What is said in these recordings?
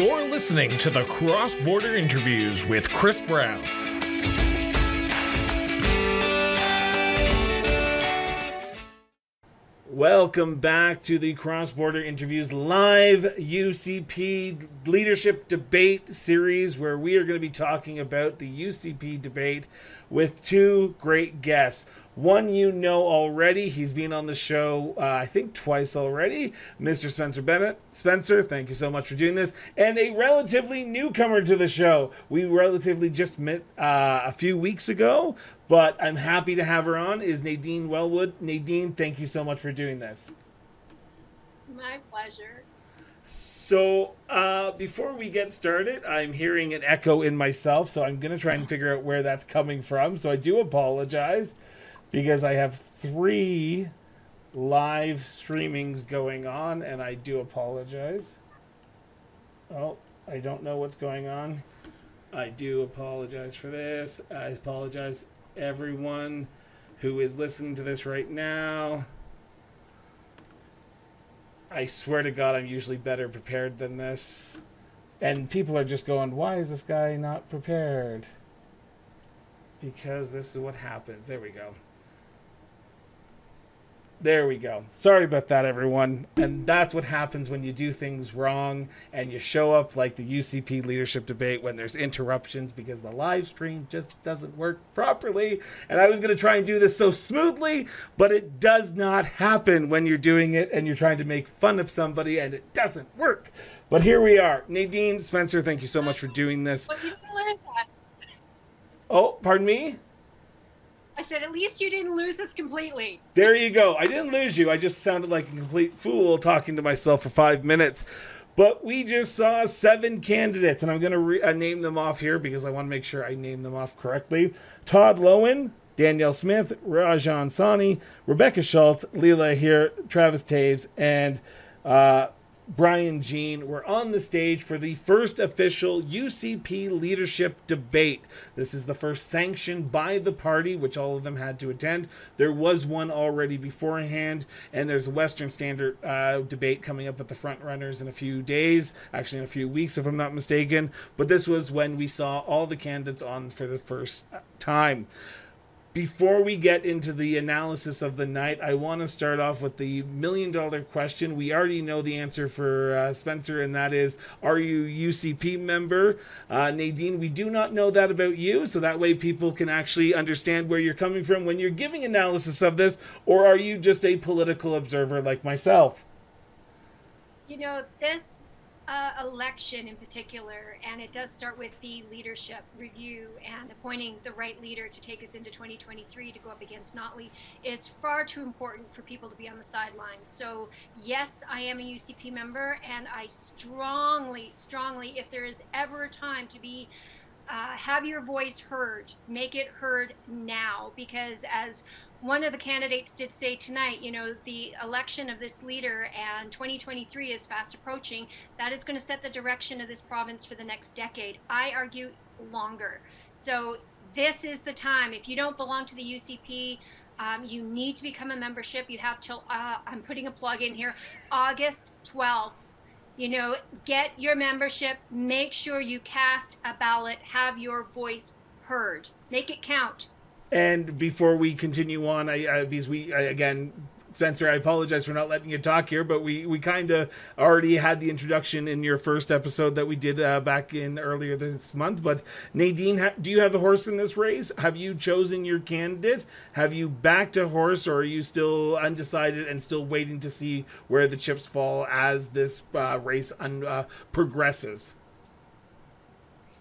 You're listening to the Cross Border Interviews with Chris Brown. Welcome back to the Cross Border Interviews live UCP leadership debate series, where we are going to be talking about the UCP debate with two great guests. One you know already. He's been on the show, uh, I think, twice already. Mr. Spencer Bennett. Spencer, thank you so much for doing this. And a relatively newcomer to the show. We relatively just met uh, a few weeks ago, but I'm happy to have her on. Is Nadine Wellwood. Nadine, thank you so much for doing this. My pleasure. So, uh, before we get started, I'm hearing an echo in myself, so I'm going to try and figure out where that's coming from. So, I do apologize because I have three live streamings going on, and I do apologize. Oh, I don't know what's going on. I do apologize for this. I apologize, everyone who is listening to this right now. I swear to God, I'm usually better prepared than this. And people are just going, why is this guy not prepared? Because this is what happens. There we go. There we go. Sorry about that, everyone. And that's what happens when you do things wrong and you show up like the UCP leadership debate when there's interruptions because the live stream just doesn't work properly. And I was going to try and do this so smoothly, but it does not happen when you're doing it and you're trying to make fun of somebody and it doesn't work. But here we are. Nadine Spencer, thank you so much for doing this. Oh, pardon me? I said, at least you didn't lose us completely. There you go. I didn't lose you. I just sounded like a complete fool talking to myself for five minutes. But we just saw seven candidates, and I'm going to re- uh, name them off here because I want to make sure I name them off correctly. Todd Loewen, Danielle Smith, Rajan Sawhney, Rebecca Schulz, Leela Aheer, Travis Toews, and uh, Brian Jean were on the stage for the first official UCP leadership debate. This is the first sanctioned by the party, which all of them had to attend. There was one already beforehand, and there's a Western Standard uh, debate coming up with the front runners in a few days, actually in a few weeks, if I'm not mistaken. But this was when we saw all the candidates on for the first time before we get into the analysis of the night, I want to start off with the million dollar question. We already know the answer for uh, Spencer, and that is Are you UCP member? Uh, Nadine, we do not know that about you, so that way people can actually understand where you're coming from when you're giving analysis of this, or are you just a political observer like myself? You know, this uh, election in particular, and it does start with the leadership review and appointing the right leader to take us into 2023 to go up against Notley, is far too important for people to be on the sidelines. So, yes, I am a UCP member, and I strongly, strongly, if there is ever a time to be uh, have your voice heard, make it heard now, because as one of the candidates did say tonight, you know, the election of this leader and 2023 is fast approaching. That is going to set the direction of this province for the next decade. I argue longer. So this is the time. If you don't belong to the UCP, um, you need to become a membership. You have till uh, I'm putting a plug in here, August 12th. You know, get your membership. Make sure you cast a ballot. Have your voice heard. Make it count. And before we continue on, I, I because we I, again Spencer, I apologize for not letting you talk here, but we, we kind of already had the introduction in your first episode that we did uh, back in earlier this month. But Nadine, ha- do you have a horse in this race? Have you chosen your candidate? Have you backed a horse, or are you still undecided and still waiting to see where the chips fall as this uh, race un- uh, progresses?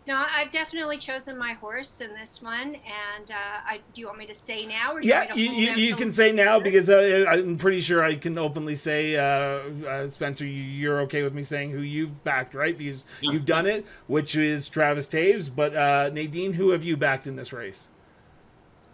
No, I've definitely chosen my horse in this one, and uh, I do you want me to say now? Or yeah, you, you, you can say now because uh, I'm pretty sure I can openly say, uh, uh Spencer, you're okay with me saying who you've backed, right? Because yeah. you've done it, which is Travis Toews. But uh, Nadine, who have you backed in this race?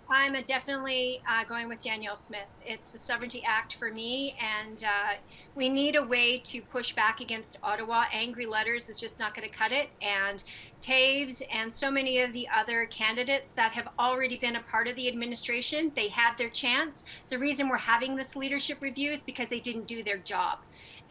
I'm definitely uh, going with Danielle Smith. It's the Sovereignty Act for me, and uh, we need a way to push back against Ottawa. Angry letters is just not going to cut it. And Toews and so many of the other candidates that have already been a part of the administration, they had their chance. The reason we're having this leadership review is because they didn't do their job.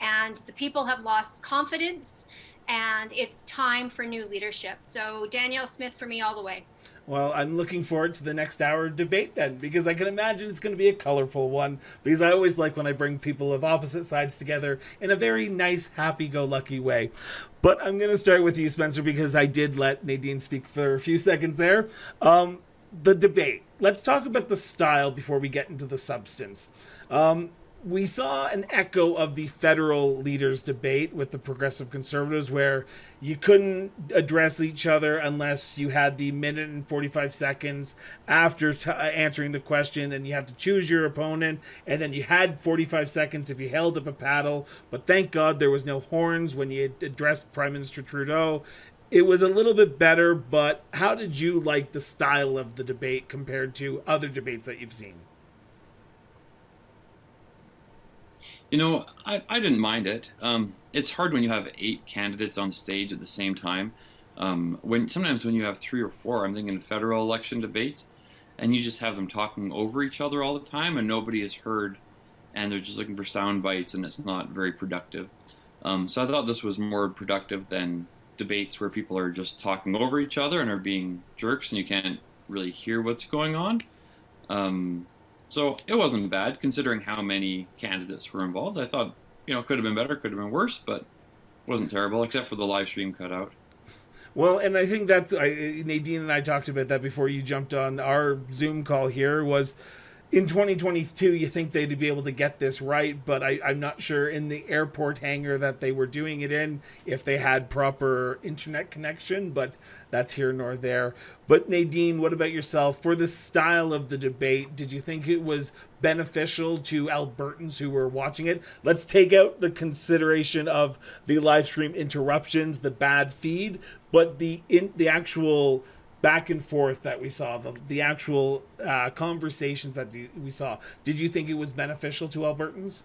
And the people have lost confidence and it's time for new leadership. So Danielle Smith for me all the way. Well, I'm looking forward to the next hour of debate then, because I can imagine it's going to be a colorful one. Because I always like when I bring people of opposite sides together in a very nice, happy go lucky way. But I'm going to start with you, Spencer, because I did let Nadine speak for a few seconds there. Um, the debate. Let's talk about the style before we get into the substance. Um, we saw an echo of the federal leaders debate with the progressive conservatives where you couldn't address each other unless you had the minute and 45 seconds after t- uh, answering the question and you have to choose your opponent. And then you had 45 seconds if you held up a paddle. But thank god there was no horns when you addressed prime minister trudeau. It was a little bit better but how did you like the style of the debate compared to other debates that you've seen You know, I, I didn't mind it. Um, it's hard when you have eight candidates on stage at the same time. Um, when sometimes when you have three or four, I'm thinking federal election debates, and you just have them talking over each other all the time, and nobody is heard, and they're just looking for sound bites, and it's not very productive. Um, so I thought this was more productive than debates where people are just talking over each other and are being jerks, and you can't really hear what's going on. Um, so it wasn't bad considering how many candidates were involved. I thought, you know, it could have been better, could have been worse, but wasn't terrible except for the live stream cutout. Well, and I think that's I, Nadine and I talked about that before you jumped on our Zoom call here was in 2022 you think they'd be able to get this right but I, i'm not sure in the airport hangar that they were doing it in if they had proper internet connection but that's here nor there. But nadine what about yourself? For the style of the debate did you think it was beneficial to albertans who were watching it? Let's take out the consideration of the live stream interruptions the bad feed but the in the actual back and forth that we saw, the the actual uh, conversations that we saw. Did you think it was beneficial to Albertans?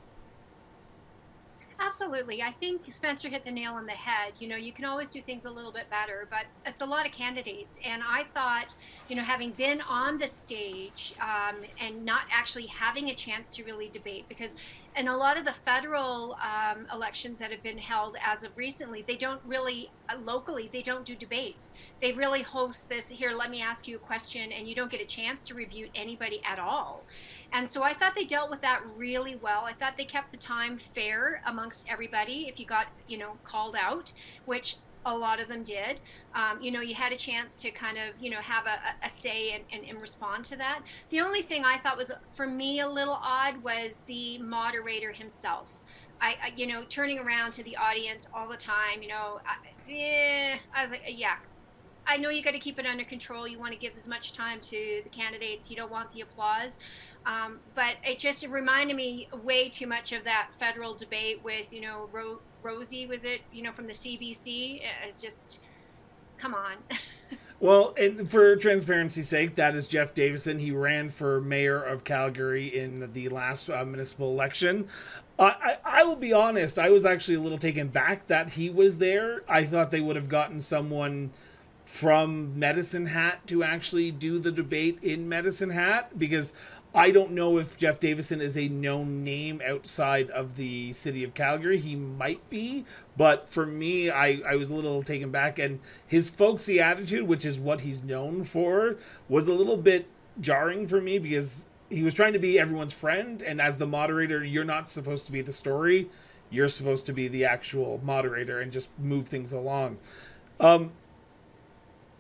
Absolutely. I think Spencer hit the nail on the head. You know, you can always do things a little bit better, but it's a lot of candidates. And I thought, you know, having been on the stage um, and not actually having a chance to really debate, because in a lot of the federal um, elections that have been held as of recently, they don't really, uh, locally, they don't do debates. They really host this here, let me ask you a question, and you don't get a chance to review anybody at all. And so I thought they dealt with that really well. I thought they kept the time fair amongst everybody if you got, you know, called out, which a lot of them did. Um, you know, you had a chance to kind of, you know, have a, a say and, and, and, respond to that. The only thing I thought was, for me, a little odd was the moderator himself. I, I you know, turning around to the audience all the time, you know, I, yeah, I was like, yeah, I know you got to keep it under control. You want to give as much time to the candidates. You don't want the applause. Um, but it just reminded me way too much of that federal debate with, you know, Ro- Rosie, was it, you know, from the CBC? It's just, come on. well, and for transparency's sake, that is Jeff Davison. He ran for mayor of Calgary in the last uh, municipal election. Uh, I, I will be honest, I was actually a little taken back that he was there. I thought they would have gotten someone from Medicine Hat to actually do the debate in Medicine Hat because I don't know if Jeff Davison is a known name outside of the city of Calgary. He might be, but for me, I, I was a little taken back. And his folksy attitude, which is what he's known for, was a little bit jarring for me because he was trying to be everyone's friend. And as the moderator, you're not supposed to be the story, you're supposed to be the actual moderator and just move things along. Um,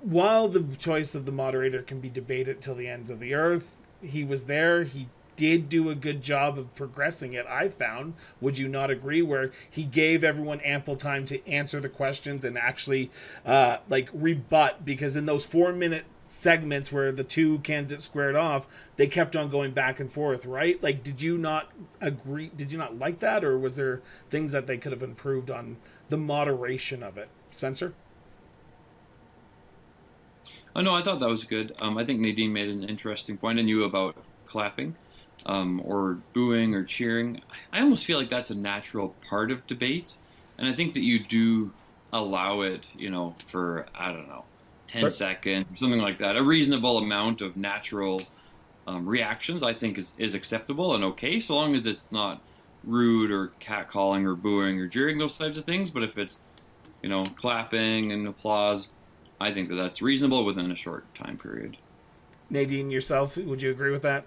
while the choice of the moderator can be debated till the end of the earth, he was there. He did do a good job of progressing it, I found. Would you not agree? Where he gave everyone ample time to answer the questions and actually uh, like rebut because in those four minute segments where the two candidates squared off, they kept on going back and forth, right? Like, did you not agree? Did you not like that, or was there things that they could have improved on the moderation of it, Spencer? Oh no, I thought that was good. Um, I think Nadine made an interesting point. point, and you about clapping, um, or booing or cheering. I almost feel like that's a natural part of debates, and I think that you do allow it. You know, for I don't know, ten but, seconds, something like that. A reasonable amount of natural um, reactions, I think, is is acceptable and okay, so long as it's not rude or catcalling or booing or jeering those types of things. But if it's you know, clapping and applause. I think that that's reasonable within a short time period. Nadine, yourself, would you agree with that?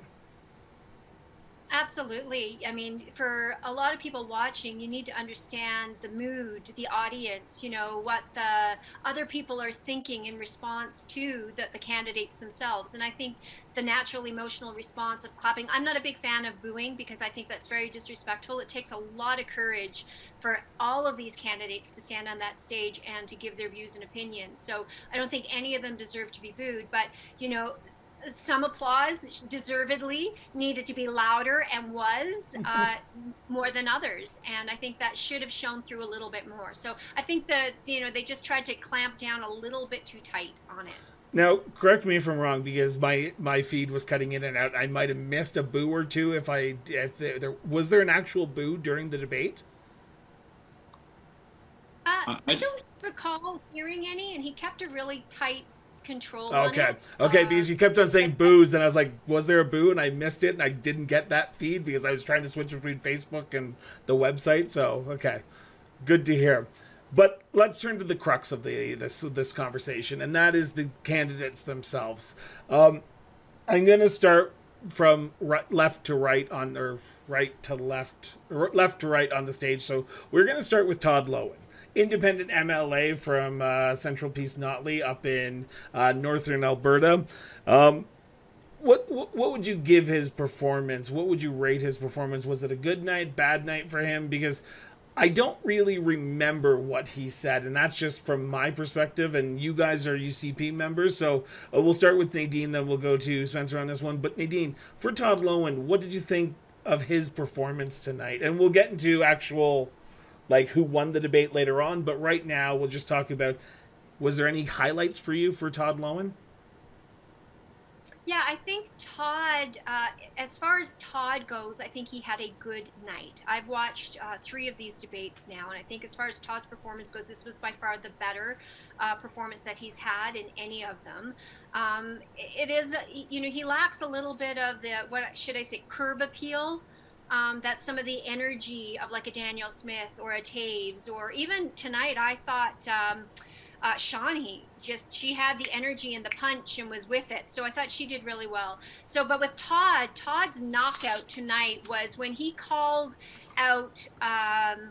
Absolutely. I mean, for a lot of people watching, you need to understand the mood, the audience, you know, what the other people are thinking in response to the, the candidates themselves. And I think the natural emotional response of clapping, I'm not a big fan of booing because I think that's very disrespectful. It takes a lot of courage for all of these candidates to stand on that stage and to give their views and opinions. So I don't think any of them deserve to be booed. But, you know, some applause deservedly needed to be louder and was uh, more than others and i think that should have shown through a little bit more so i think that you know they just tried to clamp down a little bit too tight on it now correct me if i'm wrong because my my feed was cutting in and out i might have missed a boo or two if i if there was there an actual boo during the debate uh, i don't recall hearing any and he kept a really tight control. Okay, okay, uh, because you kept on saying booze, and I was like, was there a boo? And I missed it, and I didn't get that feed because I was trying to switch between Facebook and the website. So okay, good to hear. But let's turn to the crux of the this this conversation, and that is the candidates themselves. Um, I'm going to start from right, left to right on or right to left, left to right on the stage. So we're going to start with Todd Loewen independent MLA from uh, Central Peace Notley up in uh, northern Alberta. Um, what, what what would you give his performance? What would you rate his performance? Was it a good night, bad night for him? Because I don't really remember what he said, and that's just from my perspective. And you guys are UCP members, so uh, we'll start with Nadine, then we'll go to Spencer on this one. But Nadine, for Todd Loewen, what did you think of his performance tonight? And we'll get into actual like who won the debate later on. But right now, we'll just talk about was there any highlights for you for Todd Loewen? Yeah, I think Todd, uh, as far as Todd goes, I think he had a good night. I've watched uh, three of these debates now, and I think as far as Todd's performance goes, this was by far the better uh, performance that he's had in any of them. Um, it is, you know, he lacks a little bit of the, what should I say, curb appeal um, that some of the energy of like a Danielle Smith or a Toews, or even tonight, I thought um, uh, Sawhney just she had the energy and the punch and was with it. So I thought she did really well. So, but with Todd, Todd's knockout tonight was when he called out um,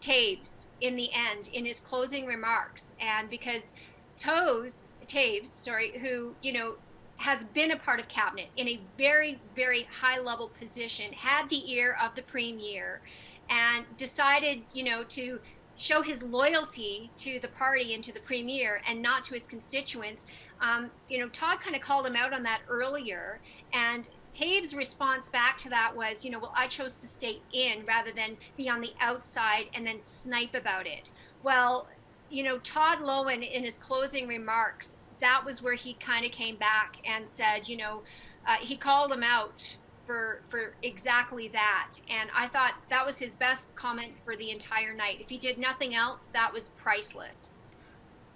Toews in the end in his closing remarks, and because Toes Toews, sorry, who you know has been a part of cabinet in a very, very high level position, had the ear of the premier, and decided, you know, to show his loyalty to the party and to the premier and not to his constituents. Um, you know, Todd kind of called him out on that earlier. And Toews' response back to that was, you know, well, I chose to stay in rather than be on the outside and then snipe about it. Well, you know, Todd Loewen in his closing remarks that was where he kind of came back and said, you know, uh, he called him out for for exactly that, and I thought that was his best comment for the entire night. If he did nothing else, that was priceless.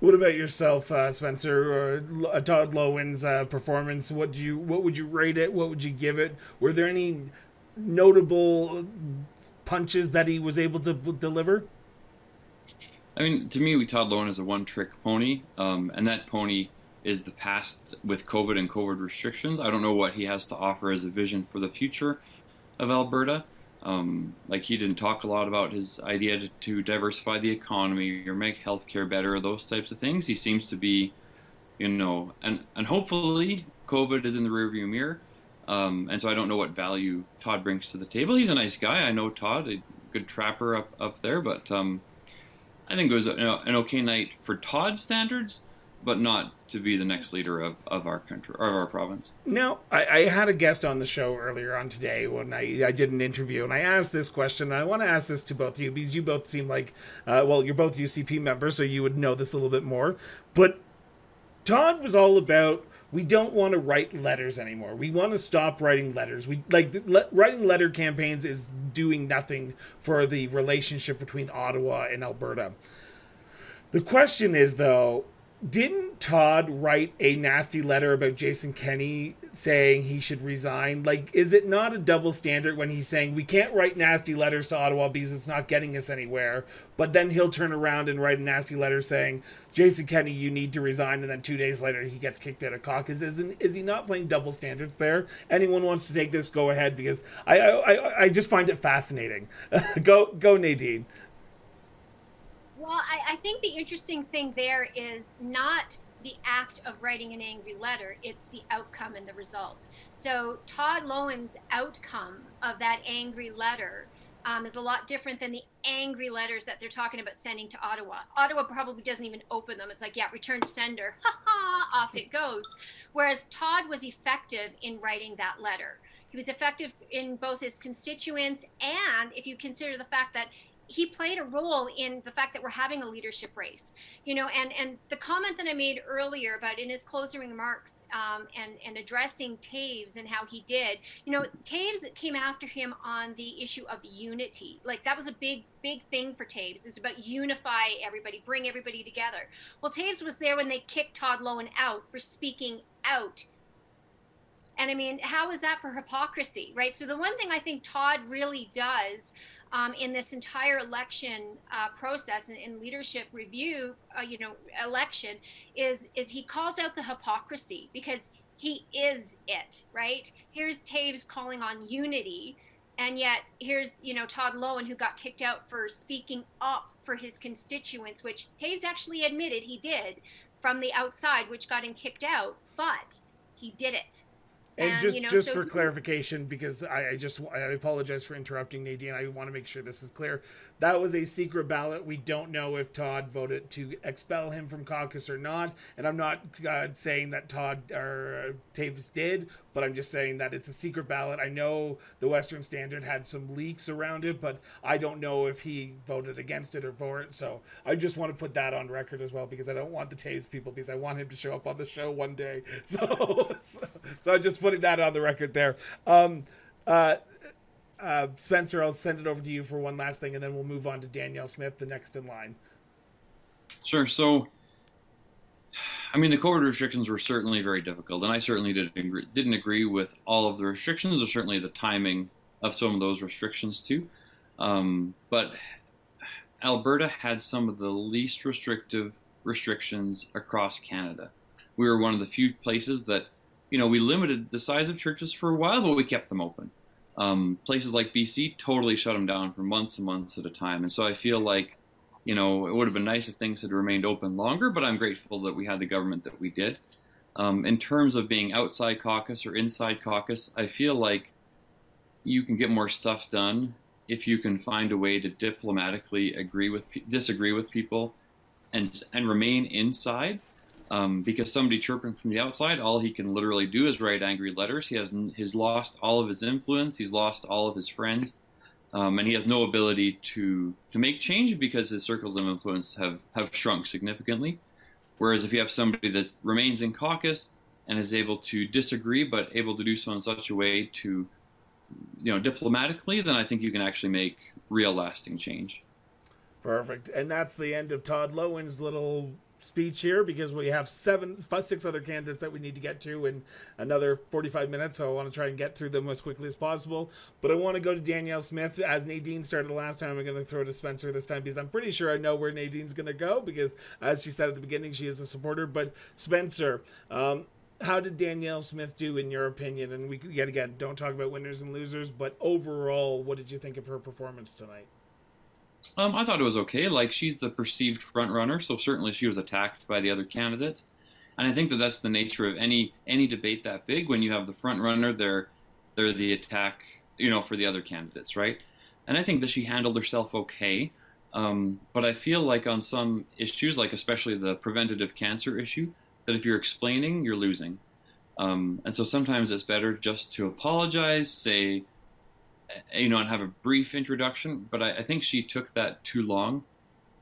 What about yourself, uh, Spencer? Uh, Todd loewen's uh, performance. What do you? What would you rate it? What would you give it? Were there any notable punches that he was able to deliver? I mean, to me, we Todd lowen is a one-trick pony, um, and that pony is the past with COVID and COVID restrictions. I don't know what he has to offer as a vision for the future of Alberta. Um, like he didn't talk a lot about his idea to, to, diversify the economy or make healthcare better, or those types of things. He seems to be, you know, and and hopefully COVID is in the rearview mirror. Um, and so I don't know what value Todd brings to the table. He's a nice guy. I know Todd, a good trapper up up there, but um, I think it was a, you know, an okay night for Todd standards, but not to be the next leader of, of our country or of our province. Now, I, I, had a guest on the show earlier on today when I, I did an interview, and I asked this question. I want to ask this to both of you because you both seem like, uh, well, you're both UCP members, so you would know this a little bit more. But Todd was all about we don't want to write letters anymore. We want to stop writing letters. We like le- writing letter campaigns is doing nothing for the relationship between Ottawa and Alberta. The question is though, didn't Todd write a nasty letter about Jason Kenney saying he should resign? Like, is it not a double standard when he's saying we can't write nasty letters to Ottawa because it's not getting us anywhere? But then he'll turn around and write a nasty letter saying, Jason Kenney, you need to resign. And then two days later, he gets kicked out of caucus. Isn't, is he not playing double standards there? Anyone wants to take this, go ahead because I, I, I just find it fascinating. go, go, Nadine. Well, I, I think the interesting thing there is not the act of writing an angry letter, it's the outcome and the result. So, Todd Loewen's outcome of that angry letter um, is a lot different than the angry letters that they're talking about sending to Ottawa. Ottawa probably doesn't even open them. It's like, yeah, return to sender, ha ha, off it goes. Whereas Todd was effective in writing that letter. He was effective in both his constituents and if you consider the fact that he played a role in the fact that we're having a leadership race you know and and the comment that i made earlier about in his closing remarks um, and and addressing toews and how he did you know toews came after him on the issue of unity. Like that was a big big thing for toews. It's about unify everybody bring everybody together. Well toews was there when they kicked todd loewen out for speaking out. And i mean how is that for hypocrisy right? So the one thing i think todd really does um, in this entire election uh, process and in leadership review, uh, you know, election, is is he calls out the hypocrisy because he is it, right? Here's Toews calling on unity, and yet here's you know Todd Loewen who got kicked out for speaking up for his constituents, which Toews actually admitted he did from the outside, which got him kicked out, but he did it and, and just you know, just so for clarification, because I, I, just I apologize for interrupting Nadine. I want to make sure this is clear. That was a secret ballot. We don't know if Todd voted to expel him from caucus or not. And I'm not uh, saying that Todd or uh, Toews did, but I'm just saying that it's a secret ballot. I know the Western Standard had some leaks around it, but I don't know if he voted against it or for it. So I just want to put that on record as well because I don't want the Toews people because I want him to show up on the show one day. So so, so I just putting that on the record there. Um, uh, uh, Spencer, I'll send it over to you for one last thing, and then we'll move on to Danielle Smith, the next in line. Sure. So, I mean, the COVID restrictions were certainly very difficult, and I certainly didn't agree, didn't agree with all of the restrictions, or certainly the timing of some of those restrictions too. Um, but Alberta had some of the least restrictive restrictions across Canada. We were one of the few places that, you know, we limited the size of churches for a while, but we kept them open. Um, places like BC totally shut them down for months and months at a time. And so I feel like, you know, it would have been nice if things had remained open longer, but I'm grateful that we had the government that we did. Um, in terms of being outside caucus or inside caucus, I feel like you can get more stuff done if you can find a way to diplomatically agree with disagree with people and and remain inside um, because somebody chirping from the outside, all he can literally do is write angry letters. He has he's lost all of his influence. He's lost all of his friends, um, and he has no ability to to make change because his circles of influence have have shrunk significantly. Whereas if you have somebody that remains in caucus and is able to disagree, but able to do so in such a way to, you know, diplomatically, then I think you can actually make real lasting change. Perfect. And that's the end of Todd Loewen's little speech here because we have seven, five, six other candidates that we need to get to in another 45 minutes. So I want to try and get through them as quickly as possible. But I want to go to Danielle Smith. As Nadine started last time, I'm going to throw to Spencer this time because I'm pretty sure I know where Nadine's going to go because, as she said at the beginning, she is a supporter. But Spencer, um, how did Danielle Smith do in your opinion? And we yet again don't talk about winners and losers, but overall, what did you think of her performance tonight? Um, I thought it was okay. Like she's the perceived front runner, so certainly she was attacked by the other candidates, and I think that that's the nature of any any debate that big. When you have the front runner, they're they're the attack, you know, for the other candidates, right? And I think that she handled herself okay. Um, but I feel like on some issues, like especially the preventative cancer issue, that if you're explaining, you're losing. Um, and so sometimes it's better just to apologize, say, you know, and have a brief introduction. But I, I think she took that too long.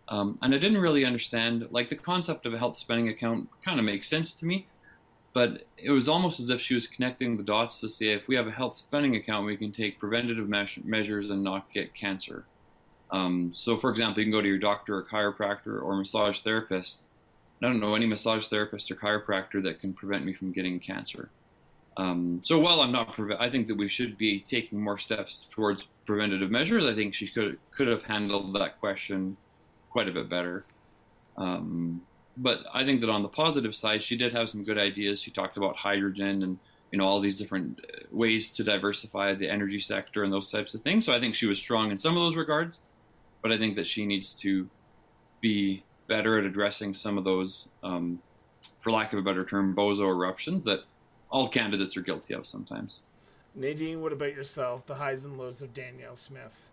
Um, and I didn't really understand, like, the concept of a health spending account kind of makes sense to me. But it was almost as if she was connecting the dots to say if we have a health spending account, we can take preventative me- measures and not get cancer. Um, so, for example, you can go to your doctor or chiropractor or massage therapist I don't know any massage therapist or chiropractor that can prevent me from getting cancer. Um, so while I'm not, I think that we should be taking more steps towards preventative measures. I think she could could have handled that question quite a bit better. Um, but I think that on the positive side, she did have some good ideas. She talked about hydrogen and you know all these different uh, ways to diversify the energy sector and those types of things. So I think she was strong in some of those regards, but I think that she needs to be better at addressing some of those, um, for lack of a better term, bozo eruptions that all candidates are guilty of sometimes. Nadine, what about yourself? The highs and lows of Danielle Smith.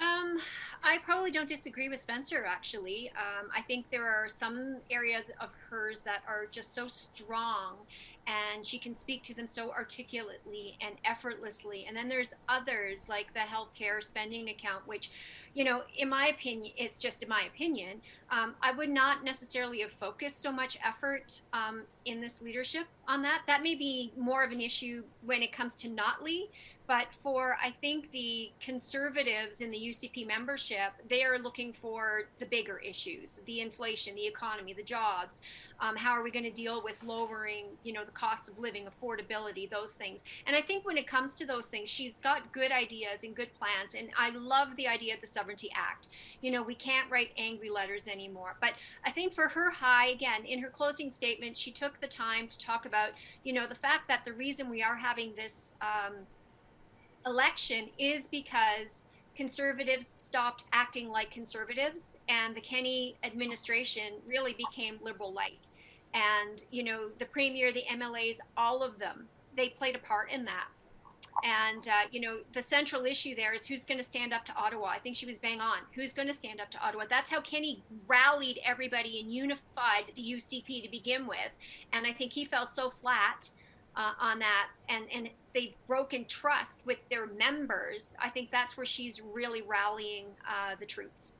Um, I probably don't disagree with Spencer. Actually, um, I think there are some areas of hers that are just so strong, and she can speak to them so articulately and effortlessly. And then there's others like the healthcare spending account, which, you know, in my opinion, it's just in my opinion, um, I would not necessarily have focused so much effort um, in this leadership on that. That may be more of an issue when it comes to Notley but for, I think, the conservatives in the UCP membership, they are looking for the bigger issues the inflation, the economy, the jobs. Um, how are we going to deal with lowering, you know, the cost of living, affordability, those things? And I think when it comes to those things, she's got good ideas and good plans. And I love the idea of the Sovereignty Act. You know, we can't write angry letters anymore. But I think for her high, again, in her closing statement, she took the time to talk about, you know, the fact that the reason we are having this. Um, election is because conservatives stopped acting like conservatives and the Kenney administration really became liberal light. And, you know, the premier, the MLAs, all of them, they played a part in that. And, uh, you know, the central issue there is who's going to stand up to Ottawa. I think she was bang on. Who's going to stand up to Ottawa? That's how Kenney rallied everybody and unified the UCP to begin with. And I think he fell so flat uh, on that and and they've broken trust with their members. I think that's where she's really rallying uh, the troops.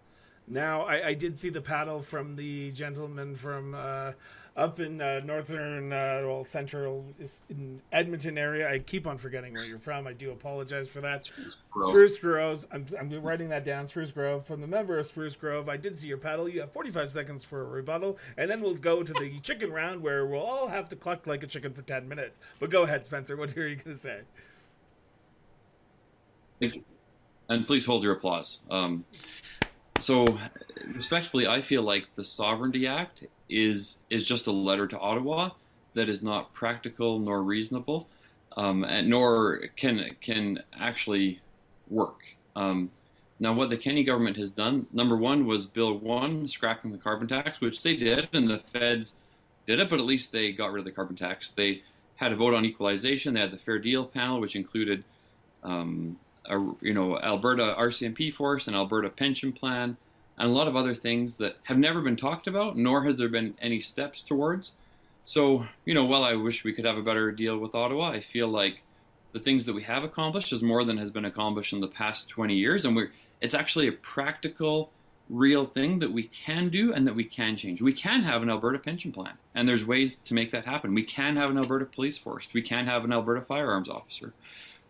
Now I, I, did see the paddle from the gentleman from uh, up in uh, northern, uh, well, central in Edmonton area. I keep on forgetting where you're from. I do apologize for that. Spruce Grove. Spruce Grove. I'm, I'm writing that down. Spruce Grove. From the member of Spruce Grove, I did see your paddle. You have 45 seconds for a rebuttal, and then we'll go to the chicken round where we'll all have to cluck like a chicken for 10 minutes. But go ahead, Spencer. What are you going to say? Thank you. And please hold your applause. Um, so, respectfully, I feel like the Sovereignty Act is is just a letter to Ottawa that is not practical nor reasonable, um, and nor can can actually work. Um, now, what the Kenney government has done, number one, was Bill One, scrapping the carbon tax, which they did, and the feds did it, but at least they got rid of the carbon tax. They had a vote on equalization. They had the Fair Deal panel, which included, um, a, you know, Alberta RCMP force and Alberta pension plan and a lot of other things that have never been talked about, nor has there been any steps towards. So, you know, while I wish we could have a better deal with Ottawa, I feel like the things that we have accomplished is more than has been accomplished in the past 20 years. And we're, it's actually a practical, real thing that we can do and that we can change. We can have an Alberta pension plan, and there's ways to make that happen. We can have an Alberta police force. We can have an Alberta firearms officer.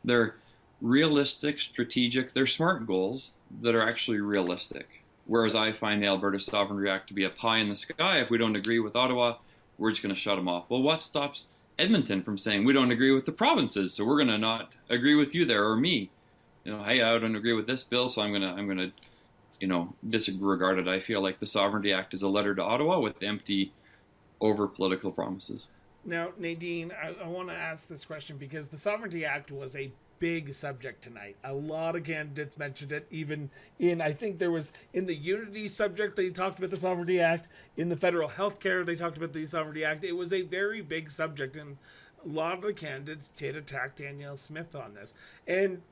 They're realistic, strategic, they're smart goals that are actually realistic. Whereas I find the Alberta Sovereignty Act to be a pie in the sky. If we don't agree with Ottawa, we're just going to shut them off. Well, what stops Edmonton from saying we don't agree with the provinces, so we're going to not agree with you there or me? You know, hey, I don't agree with this bill, so I'm gonna I'm gonna you know disregard it. I feel like the Sovereignty Act is a letter to Ottawa with empty, over political promises. Now, Nadine, I, I want to ask this question because the Sovereignty Act was a big subject tonight. A lot of candidates mentioned it, even in, I think there was in the unity subject, they talked about the Sovereignty Act. In the federal health care, they talked about the Sovereignty Act. It was a very big subject, and a lot of the candidates did attack Danielle Smith on this. And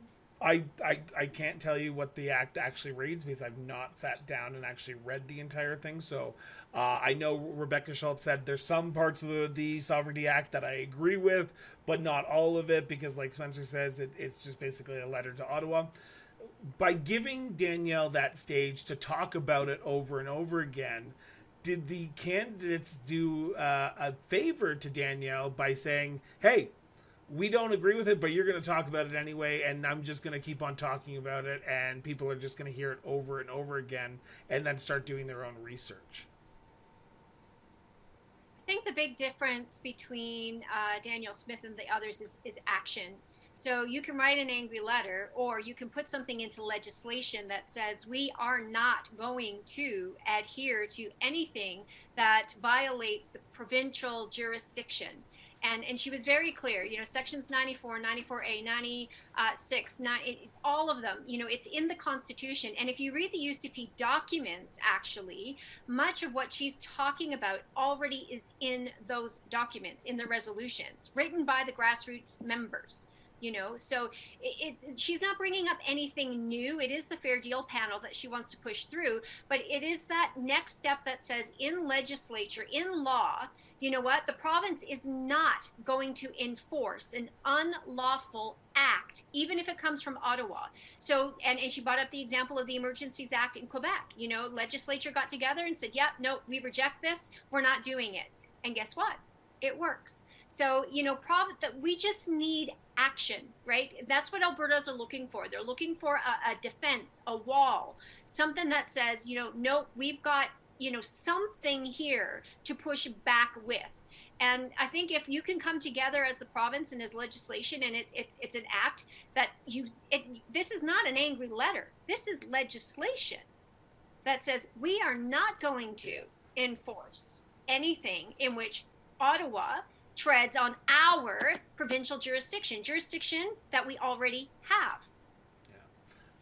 I, I I can't tell you what the act actually reads because I've not sat down and actually read the entire thing. So uh, I know Rebecca Schulz said there's some parts of the, the Sovereignty Act that I agree with, but not all of it because, like Spencer says, it, it's just basically a letter to Ottawa. By giving Danielle that stage to talk about it over and over again, did the candidates do uh, a favor to Danielle by saying, "Hey, we don't agree with it, but you're going to talk about it anyway, and I'm just going to keep on talking about it, and people are just going to hear it over and over again, and then start doing their own research. I think the big difference between uh, Danielle Smith and the others is, is action. So you can write an angry letter, or you can put something into legislation that says we are not going to adhere to anything that violates the provincial jurisdiction and and she was very clear you know sections 94 94a 96 uh, all of them you know it's in the constitution. And if you read the ucp documents actually much of what she's talking about already is in those documents in the resolutions written by the grassroots members you know? So it, it, she's not bringing up anything new. It is the fair deal panel that she wants to push through but it is that next step that says in legislature in law you know what? The province is not going to enforce an unlawful act, even if it comes from Ottawa. So, and, and she brought up the example of the Emergencies Act in Quebec. You know, legislature got together and said, yep, no, we reject this. We're not doing it. And guess what? It works. So, you know, prov- that we just need action, right? That's what Albertas are looking for. They're looking for a, a defense, a wall, something that says, you know, no, we've got you know something here to push back with. And i think if you can come together as the province and as legislation and it's it's, it's an act that you it, this is not an angry letter. This is legislation that says we are not going to enforce anything in which ottawa treads on our provincial jurisdiction jurisdiction that we already have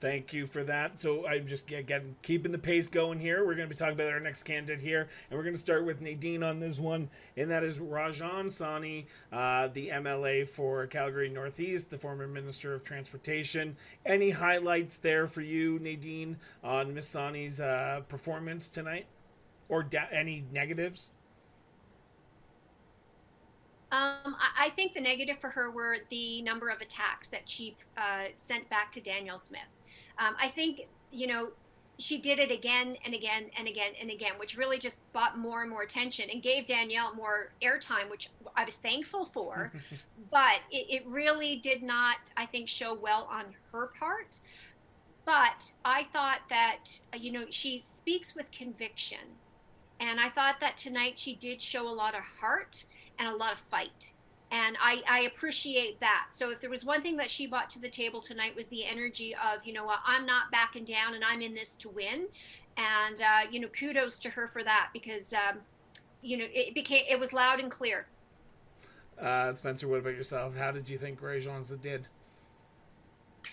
Thank you for that. So I'm just again keeping the pace going here. We're going to be talking about our next candidate here, and we're going to start with Nadine on this one, and that is Rajan Sawhney, uh, the MLA for Calgary Northeast, the former Minister of Transportation. Any highlights there for you, Nadine, on Miss Sawhney's uh, performance tonight, or da- any negatives? Um, I, think the negative for her were the number of attacks that she uh, sent back to Danielle Smith. Um, I think, you know, she did it again and again and again and again, which really just brought more and more attention and gave Danielle more airtime, which I was thankful for. but it, it, really did not, I think, show well on her part. But I thought that, you know, she speaks with conviction. And I thought that tonight she did show a lot of heart and a lot of fight and I, I appreciate that. So if there was one thing that she brought to the table tonight was the energy of, you know what, I'm not backing down and I'm in this to win, and uh, you know, kudos to her for that because um, you know it became it was loud and clear. Uh, Spencer, what about yourself? How did you think Rajansa did?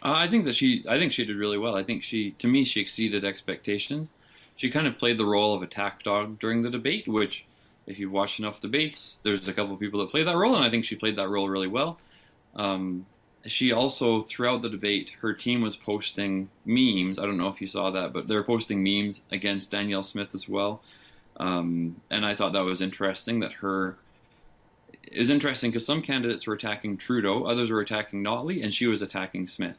Uh, I think that she, I think she did really well. I think she, to me, she exceeded expectations. She kind of played the role of attack dog during the debate, which if you've watched enough debates, there's a couple of people that play that role, and I think she played that role really well. Um, she also, throughout the debate, her team was posting memes. I don't know if you saw that, but they're posting memes against Danielle Smith as well. Um, and I thought that was interesting that her. It was interesting because some candidates were attacking Trudeau, others were attacking Notley, and she was attacking Smith.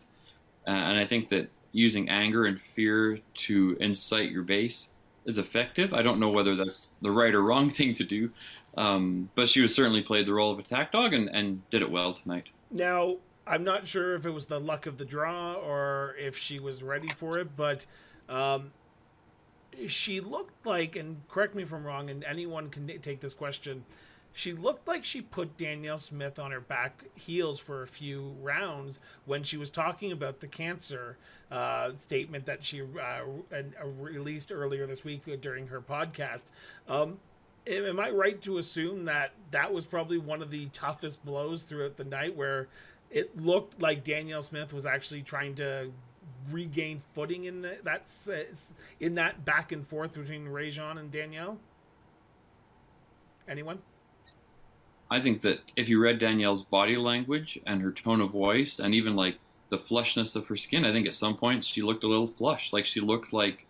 Uh, and I think that using anger and fear to incite your base is effective. I don't know whether that's the right or wrong thing to do, um, but she was certainly played the role of attack dog and, and did it well tonight. Now, I'm not sure if it was the luck of the draw or if she was ready for it, but um, she looked like, and correct me if I'm wrong, and anyone can take this question. She looked like she put Danielle Smith on her back heels for a few rounds when she was talking about the cancer uh, statement that she uh, uh, released earlier this week during her podcast. Um, am I right to assume that that was probably one of the toughest blows throughout the night, where it looked like Danielle Smith was actually trying to regain footing in the, that in that back and forth between Rajan and Danielle? Anyone? I think that if you read Danielle's body language and her tone of voice, and even like the flushness of her skin. I think at some points she looked a little flushed, like she looked like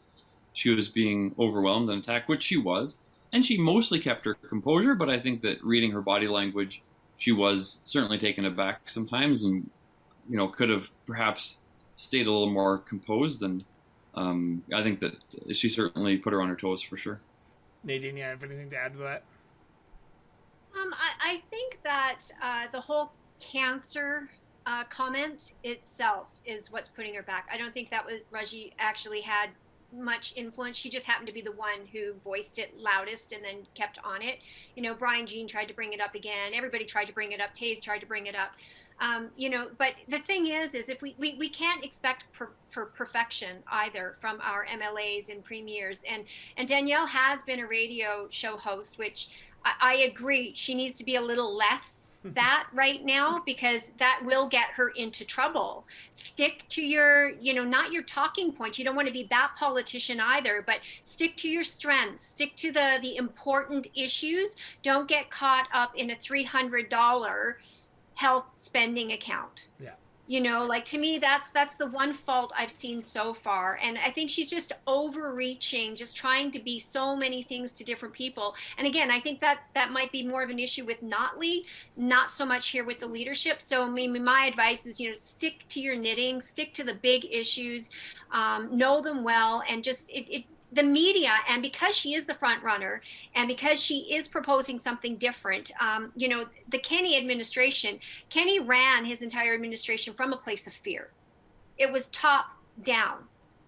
she was being overwhelmed and attacked, which she was. And she mostly kept her composure, but I think that reading her body language, she was certainly taken aback sometimes, and you know could have perhaps stayed a little more composed. And um, I think that she certainly put her on her toes for sure. Nadine, you have anything to add to that? Um, I, I think that uh, the whole cancer uh, comment itself is what's putting her back. I don't think that was Raji actually had much influence. She just happened to be the one who voiced it loudest and then kept on it. You know, Brian Jean tried to bring it up again. Everybody tried to bring it up. Toews tried to bring it up. Um, you know, but the thing is, is if we, we, we can't expect per, for perfection either from our MLAs and premiers. And, and Danielle has been a radio show host, which I, I agree. She needs to be a little less that right now because that will get her into trouble. Stick to your, you know, not your talking points. You don't want to be that politician either, but stick to your strengths. Stick to the the important issues. Don't get caught up in a $300 health spending account. Yeah you know like to me that's that's the one fault i've seen so far. And i think she's just overreaching just trying to be so many things to different people. And again i think that that might be more of an issue with notley not so much here with the leadership. So I mean, my advice is you know stick to your knitting stick to the big issues um, know them well and just it, it the media and because she is the front runner and because she is proposing something different um, you know the kenney administration kenney ran his entire administration from a place of fear. It was top down.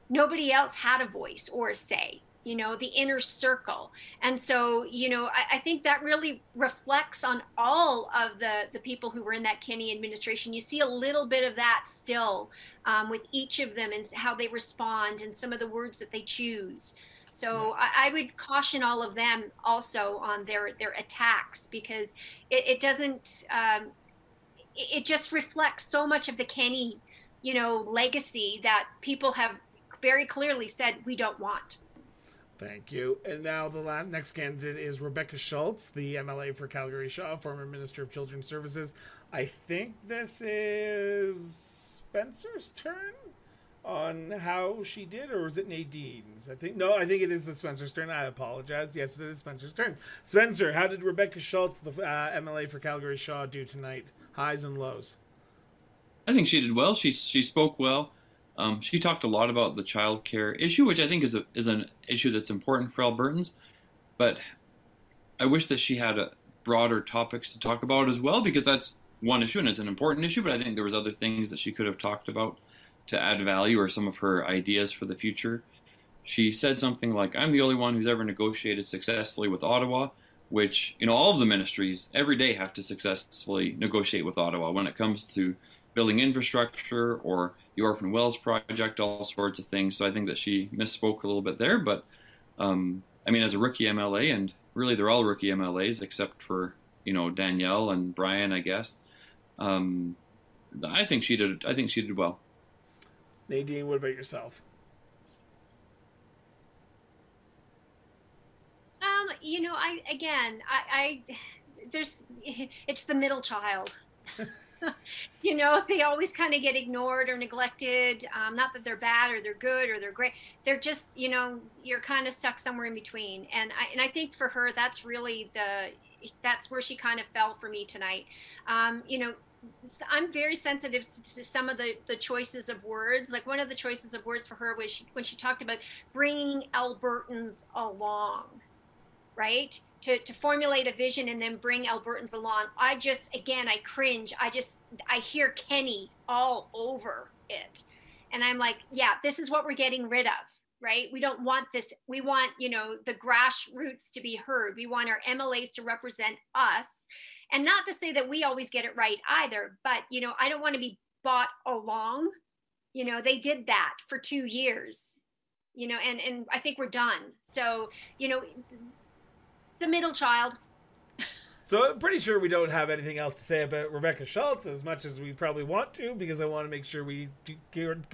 Nobody else had a voice or a say you know the inner circle. And so you know I, I, think that really reflects on all of the the people who were in that kenney administration. You see a little bit of that still um, with each of them and how they respond and some of the words that they choose. So. I, I, would caution all of them also on their their attacks because it, it doesn't um, it just reflects so much of the kenney you know legacy that people have very clearly said we don't want Thank you. And now the last, next candidate is Rebecca Schulz, the MLA for Calgary Shaw, former Minister of Children's Services. I think this is Spencer's turn on how she did, or was it Nadine's? I think no, I think it is the Spencer's turn. I apologize. Yes, it is Spencer's turn. Spencer, how did Rebecca Schulz, the uh, MLA for Calgary Shaw, do tonight? Highs and lows. I think she did well. She she spoke well. Um, she talked a lot about the child care issue, which I think is a, is an issue that's important for Albertans. But I wish that she had a broader topics to talk about as well, because that's one issue and it's an important issue. But I think there was other things that she could have talked about to add value or some of her ideas for the future. She said something like, "I'm the only one who's ever negotiated successfully with Ottawa." Which you know, all of the ministries every day have to successfully negotiate with Ottawa when it comes to building infrastructure or the Orphan Wells Project, all sorts of things. So I think that she misspoke a little bit there. But um, I mean, as a rookie MLA, and really they're all rookie MLAs except for you know Danielle and Brian, I guess. Um, I think she did. I think she did well. Nadine, what about yourself? Um, you know, I again, I, I there's it's the middle child. you know, they always kind of get ignored or neglected. Um, not that they're bad or they're good or they're great. They're just, you know, you're kind of stuck somewhere in between. And I, and I think for her, that's really the, that's where she kind of fell for me tonight. Um, you know, I'm very sensitive to some of the, the choices of words. Like one of the choices of words for her was she, when she talked about bringing Albertans along, right? To, to formulate a vision and then bring Albertans along. I just, again, I cringe. I just, I hear Kenney all over it. And I'm like, yeah, this is what we're getting rid of, right? We don't want this. We want, you know, the grassroots to be heard. We want our MLAs to represent us. And not to say that we always get it right either, but, you know, I don't want to be bought along. You know, they did that for two years you know and and i think we're done so you know the middle child. So I'm pretty sure we don't have anything else to say about Rebecca Schulz as much as we probably want to because I want to make sure we can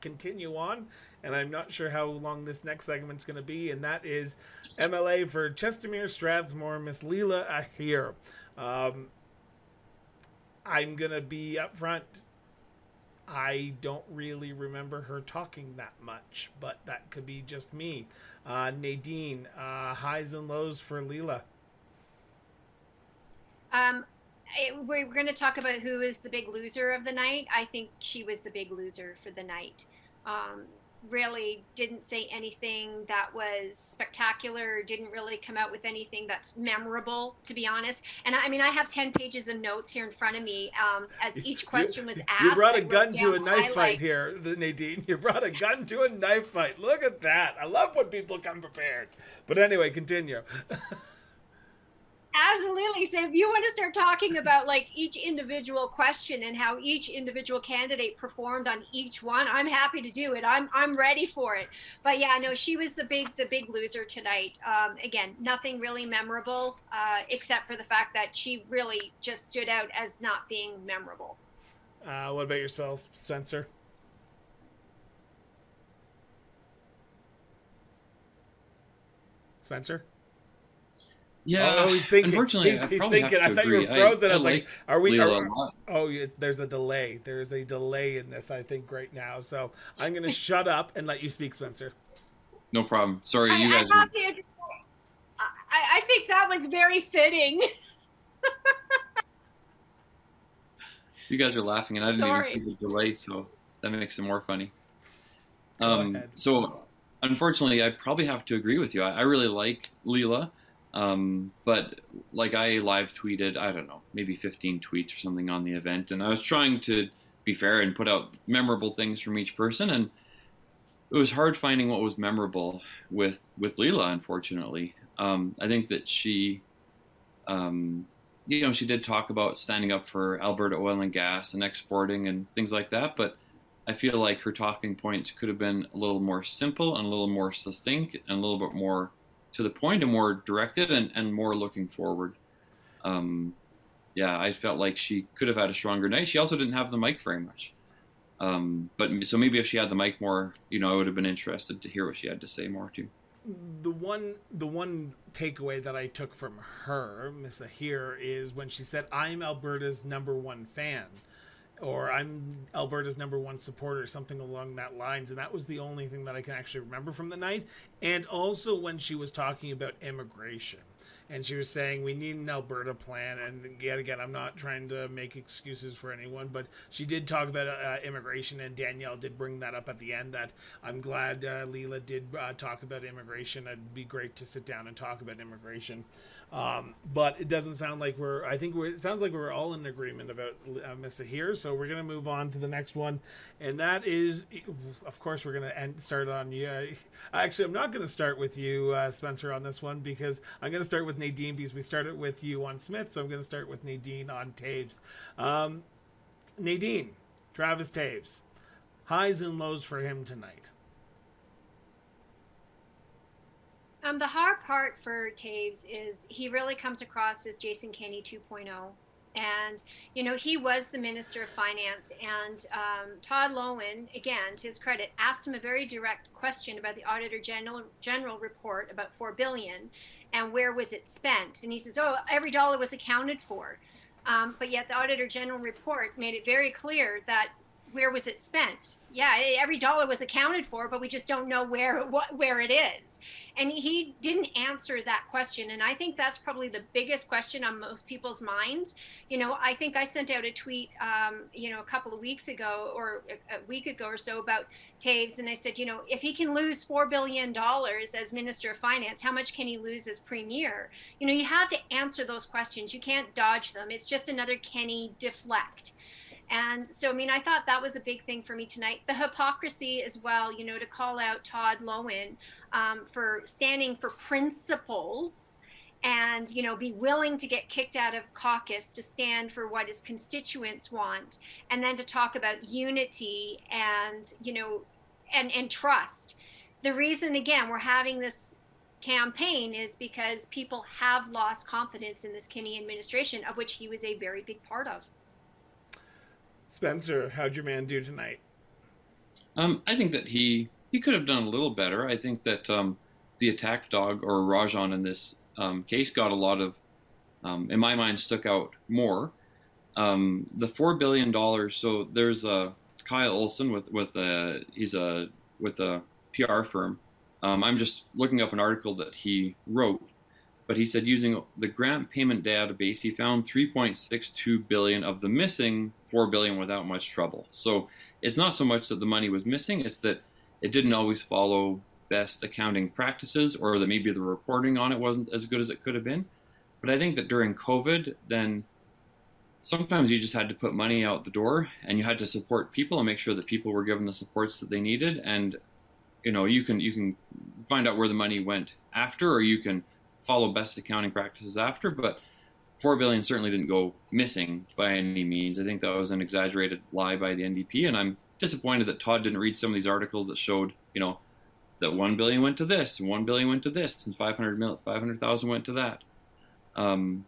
continue on, and I'm not sure how long this next segment's going to be, and that is MLA for Chestermere Strathmore, Miss Leela Aheer. Um, I'm gonna be up front. I don't really remember her talking that much, but that could be just me. Uh, Nadine, uh, highs and lows for Leela. Um, it, we're going to talk about who is the big loser of the night. I think she was the big loser for the night. Um, really didn't say anything that was spectacular didn't really come out with anything that's memorable to be honest. And i mean i have 10 pages of notes here in front of me um, as each question was asked. you brought a gun to a knife fight here nadine. You brought a gun to a knife fight. Look at that. I love when people come prepared. But anyway continue Absolutely. So if you want to start talking about like each individual question and how each individual candidate performed on each one, I'm happy to do it. I'm I'm ready for it. But yeah, no, she was the big the big loser tonight. Um, again, nothing really memorable uh, except for the fact that she really just stood out as not being memorable. Uh, what about yourself, Spencer? Spencer? Yeah. Oh, he's thinking. Unfortunately, he's, I he's probably thinking. have I to thought you were frozen. I, I was like, like "Are we?" Are, oh, it's, there's a delay. There's a delay in this. I think right now. So I'm going to shut up and let you speak, Spencer. No problem. Sorry, I, you guys. I, Were, have to agree. I, I think that was very fitting. you guys are laughing, and I didn't Sorry. even see the delay, so that makes it more funny. Go Um, ahead. so, unfortunately, I probably have to agree with you. I, I really like Leela, um, but like I live tweeted, I don't know, maybe 15 tweets or something on the event, and I was trying to be fair and put out memorable things from each person, and it was hard finding what was memorable with with Leela. Unfortunately, um, I think that she, um, you know, she did talk about standing up for Alberta oil and gas and exporting and things like that, but I feel like her talking points could have been a little more simple and a little more succinct and a little bit more to the point and more directed and, and more looking forward. Um, yeah, I felt like she could have had a stronger night. She also didn't have the mic very much. Um, but so maybe if she had the mic more, you know, I would have been interested to hear what she had to say more too. the one the one takeaway that I took from her, Miss Aheer, is when she said, "I'm Alberta's number one fan," or "I'm Alberta's number one supporter," something along that lines, and that was the only thing that I can actually remember from the night. And also when she was talking about immigration. And she was saying we need an Alberta plan. And yet again, I'm not trying to make excuses for anyone, but she did talk about uh, immigration, and Danielle did bring that up at the end. That I'm glad uh, Leela did uh, talk about immigration. It'd be great to sit down and talk about immigration. Um, but it doesn't sound like we're. I think we're. It sounds like we're all in agreement about uh, Miss Aheer. So we're gonna move on to the next one, and that is, of course, we're gonna end, start on you. Actually, I'm not gonna start with you, uh, Spencer, on this one because I'm gonna start with Nadine because we started with you on Smith. So I'm gonna start with Nadine on Toews. Um, Nadine, Travis Toews, highs and lows for him tonight. Um, the hard part for Toews is he really comes across as Jason Kenney 2.0. And, you know, he was the Minister of Finance. And um, Todd Loewen, again, to his credit, asked him a very direct question about the Auditor General, General report about $4 billion and where was it spent. And he says, oh, every dollar was accounted for. Um, but yet the Auditor General report made it very clear that where was it spent? Yeah, every dollar was accounted for, but we just don't know where what where it is. And he didn't answer that question. And I think that's probably the biggest question on most people's minds. You know, I think I sent out a tweet, um, you know, a couple of weeks ago or a, week ago or so about Toews. And I said, you know, if he can lose $4 billion as Minister of Finance, how much can he lose as Premier? You know, you have to answer those questions. You can't dodge them. It's just another Kenney deflect. And so, I mean, I thought that was a big thing for me tonight. The hypocrisy as well, you know, to call out Todd Loewen um, for standing for principles and, you know, be willing to get kicked out of caucus to stand for what his constituents want. And then to talk about unity and, you know, and, and trust. The reason, again, we're having this campaign is because people have lost confidence in this Kenney administration, of which he was a very big part of. Spencer, how'd your man do tonight? Um, I think that he he could have done a little better. I think that um, the attack dog or Rajan in this um, case got a lot of, um, in my mind, stuck out more. Um, the four billion dollars. So there's a Kyle Olson with with a he's a with a PR firm. Um, I'm just looking up an article that he wrote, but he said using the grant payment database, he found 3.62 billion of the missing 4 billion without much trouble. So it's not so much that the money was missing; it's that it didn't always follow best accounting practices, or that maybe the reporting on it wasn't as good as it could have been. But I think that during COVID, then sometimes you just had to put money out the door and you had to support people and make sure that people were given the supports that they needed and you know you can you can find out where the money went after or you can follow best accounting practices after but 4 billion certainly didn't go missing by any means i think that was an exaggerated lie by the ndp and i'm disappointed that todd didn't read some of these articles that showed you know that 1 billion went to this and 1 billion went to this and 500 mil 500,000 went to that um,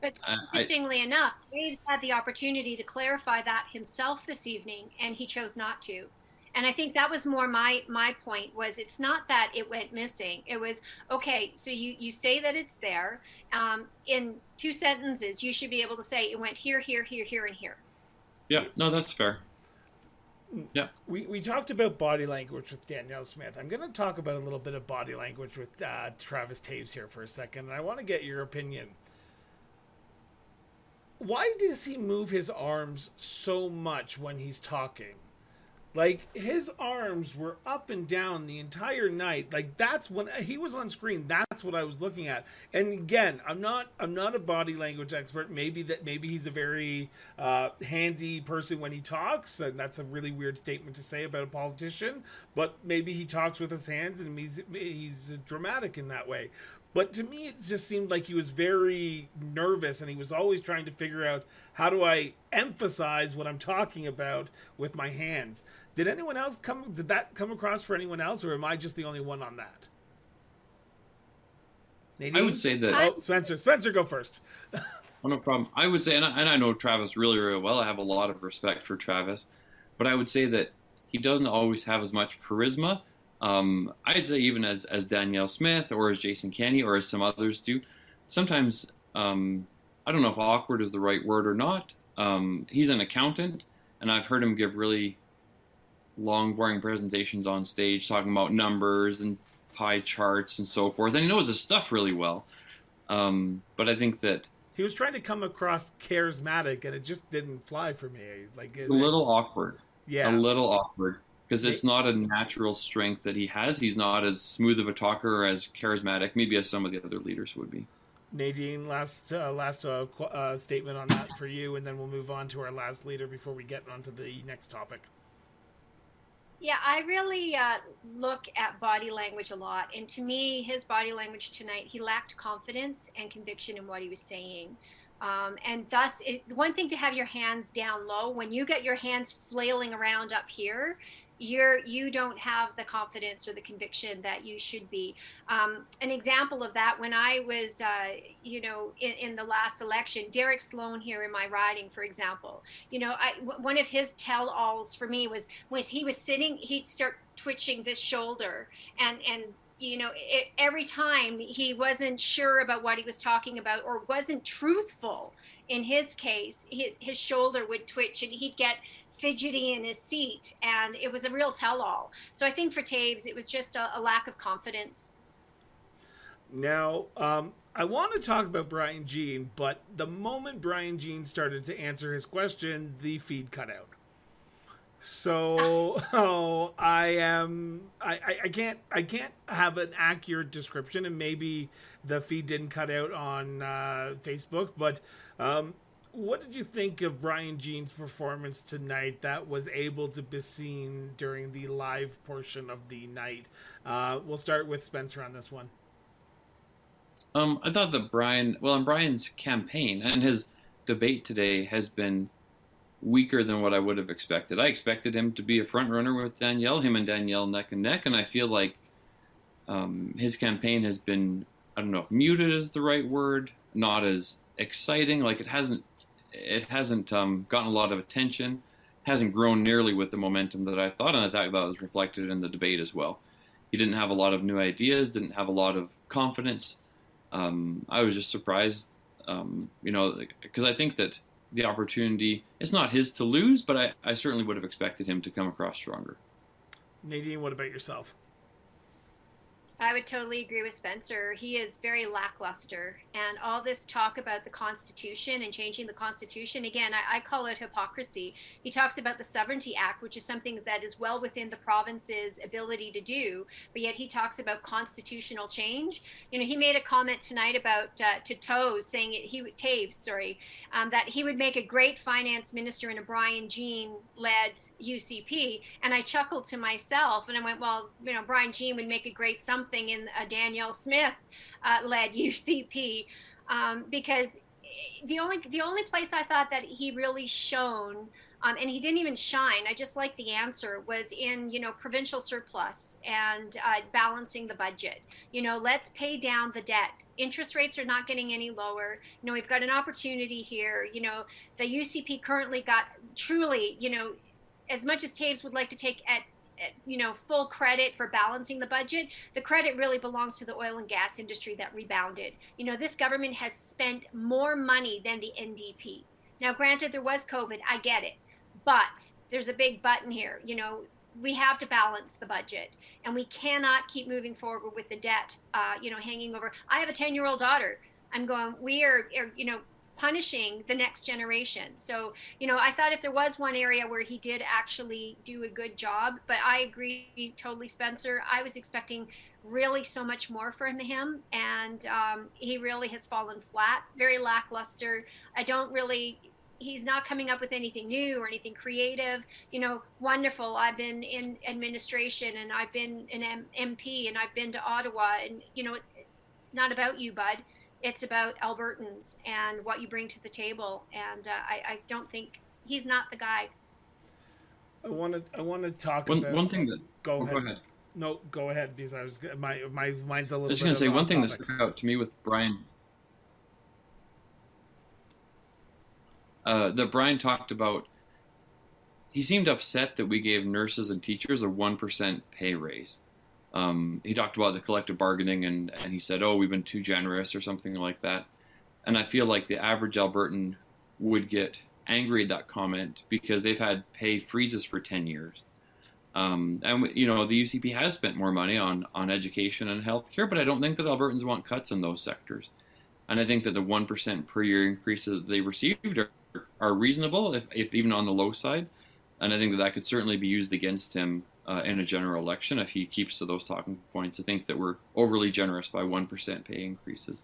but interestingly I, enough, Dave had the opportunity to clarify that himself this evening, and he chose not to. And I think that was more my my point was it's not that it went missing. It was okay. So you you say that it's there. Um, in two sentences, you should be able to say it went here, here, here, here, and here. Yeah, no, that's fair. Yeah. We, we talked about body language with Danielle Smith. I'm going to talk about a little bit of body language with uh, Travis Toews here for a second, and I want to get your opinion why does he move his arms so much when he's talking? Like his arms were up and down the entire night. Like that's when he was on screen. That's what I was looking at. And again, I'm not I'm not a body language expert. Maybe that maybe he's a very uh, handsy person when he talks, and that's a really weird statement to say about a politician. But maybe he talks with his hands, and he's he's dramatic in that way. But to me, it just seemed like he was very nervous and he was always trying to figure out how do I emphasize what I'm talking about with my hands. Did anyone else come, did that come across for anyone else or am I just the only one on that? Nadine? I would say that. Oh, Spencer. Spencer, go first. oh, no problem. I would say, and I, and I know Travis really, really well. I have a lot of respect for Travis. But I would say that he doesn't always have as much charisma um, I'd say even as as Danielle Smith or as Jason Kenney or as some others do, sometimes um, I don't know if awkward is the right word or not. Um, he's an accountant, and I've heard him give really long, boring presentations on stage talking about numbers and pie charts and so forth, and he knows his stuff really well. Um, but I think that he was trying to come across charismatic, and it just didn't fly for me. Like a little it? awkward. Yeah, a little awkward because it's not a natural strength that he has. He's not as smooth of a talker or as charismatic, maybe as some of the other leaders would be. Nadine, last uh, last uh, qu- uh, statement on that for you, and then we'll move on to our last leader before we get on to the next topic. Yeah, I really uh, look at body language a lot, and to me, his body language tonight, he lacked confidence and conviction in what he was saying. Um, and thus, it, one thing to have your hands down low. When you get your hands flailing around up here, you're you don't have the confidence or the conviction that you should be. Um, an example of that when i was uh, you know in, in, the last election derek sloan here in my riding for example you know I, w- one of his tell-alls for me was was he was sitting he'd start twitching this shoulder and and you know it, every time he wasn't sure about what he was talking about or wasn't truthful in his case his, his shoulder would twitch and he'd get fidgety in his seat, and it was a real tell-all. So I think for Toews, it was just a, a lack of confidence. Now, um, I want to talk about Brian Jean, but the moment Brian Jean started to answer his question, the feed cut out. So oh, I am I, I, I can't I can't have an accurate description, and maybe the feed didn't cut out on uh, Facebook, but um, what did you think of Brian Jean's performance tonight that was able to be seen during the live portion of the night? Uh, we'll start with Spencer on this one. Um, I thought that Brian, well, in Brian's campaign and his debate today has been weaker than what I would have expected. I expected him to be a front runner with Danielle, him and Danielle neck and neck, and I feel like um, his campaign has been, I don't know if muted is the right word, not as exciting. Like it hasn't it hasn't um, gotten a lot of attention, hasn't grown nearly with the momentum that I thought, and I thought that was reflected in the debate as well. He didn't have a lot of new ideas, didn't have a lot of confidence. Um, I was just surprised, um, you know, because I think that the opportunity it's not his to lose, but I, I certainly would have expected him to come across stronger. Nadine, what about yourself? I would totally agree with Spencer. He is very lackluster. And all this talk about the Constitution and changing the Constitution, again, I, I, call it hypocrisy. He talks about the Sovereignty Act, which is something that is well within the province's ability to do, but yet he talks about constitutional change. You know, he made a comment tonight about uh, to Toes saying it, he Toews, sorry, um, that he would make a great finance minister in a Brian Jean led UCP. And I chuckled to myself and I went, well, you know, Brian Jean would make a great something in a Danielle Smith uh, led UCP um, because the only the only place I thought that he really shone um, and he didn't even shine. I just like the answer was in you know provincial surplus and uh, balancing the budget. You know, let's pay down the debt. Interest rates are not getting any lower. You know, we've got an opportunity here. You know, the UCP currently got truly, you know, as much as Toews would like to take at you know full credit for balancing the budget the credit really belongs to the oil and gas industry that rebounded you know this government has spent more money than the ndp now granted there was covid i get it but there's a big button here. You know, we have to balance the budget and we cannot keep moving forward with the debt, uh, you know, hanging over. I have a 10 year old daughter. I'm going, we are, are, you know, punishing the next generation. So, you know, I thought if there was one area where he did actually do a good job, but I agree totally, Spencer. I was expecting really so much more from him, and um, he really has fallen flat, very lackluster. I don't really he's not coming up with anything new or anything creative you know wonderful i've been in administration and i've been an M- mp and i've been to ottawa and you know it's not about you bud it's about albertans and what you bring to the table and uh, I, I don't think he's not the guy i want to i want to talk one, about one thing that go, oh, ahead. go ahead no go ahead because i was my my mind's a little i was going to say one thing that topic. stuck out to me with brian uh, that Brian talked about. He seemed upset that we gave nurses and teachers a one percent pay raise. Um, he talked about the collective bargaining and, and he said, "Oh, we've been too generous" or something like that. And I feel like the average Albertan would get angry at that comment because they've had pay freezes for ten years. Um, and you know the UCP has spent more money on on education and healthcare, but I don't think that Albertans want cuts in those sectors. And I think that the one percent per year increases that they received are are reasonable, if, if even on the low side. And I think that that could certainly be used against him uh, in a general election if he keeps to those talking points. I think that we're overly generous by 1% pay increases.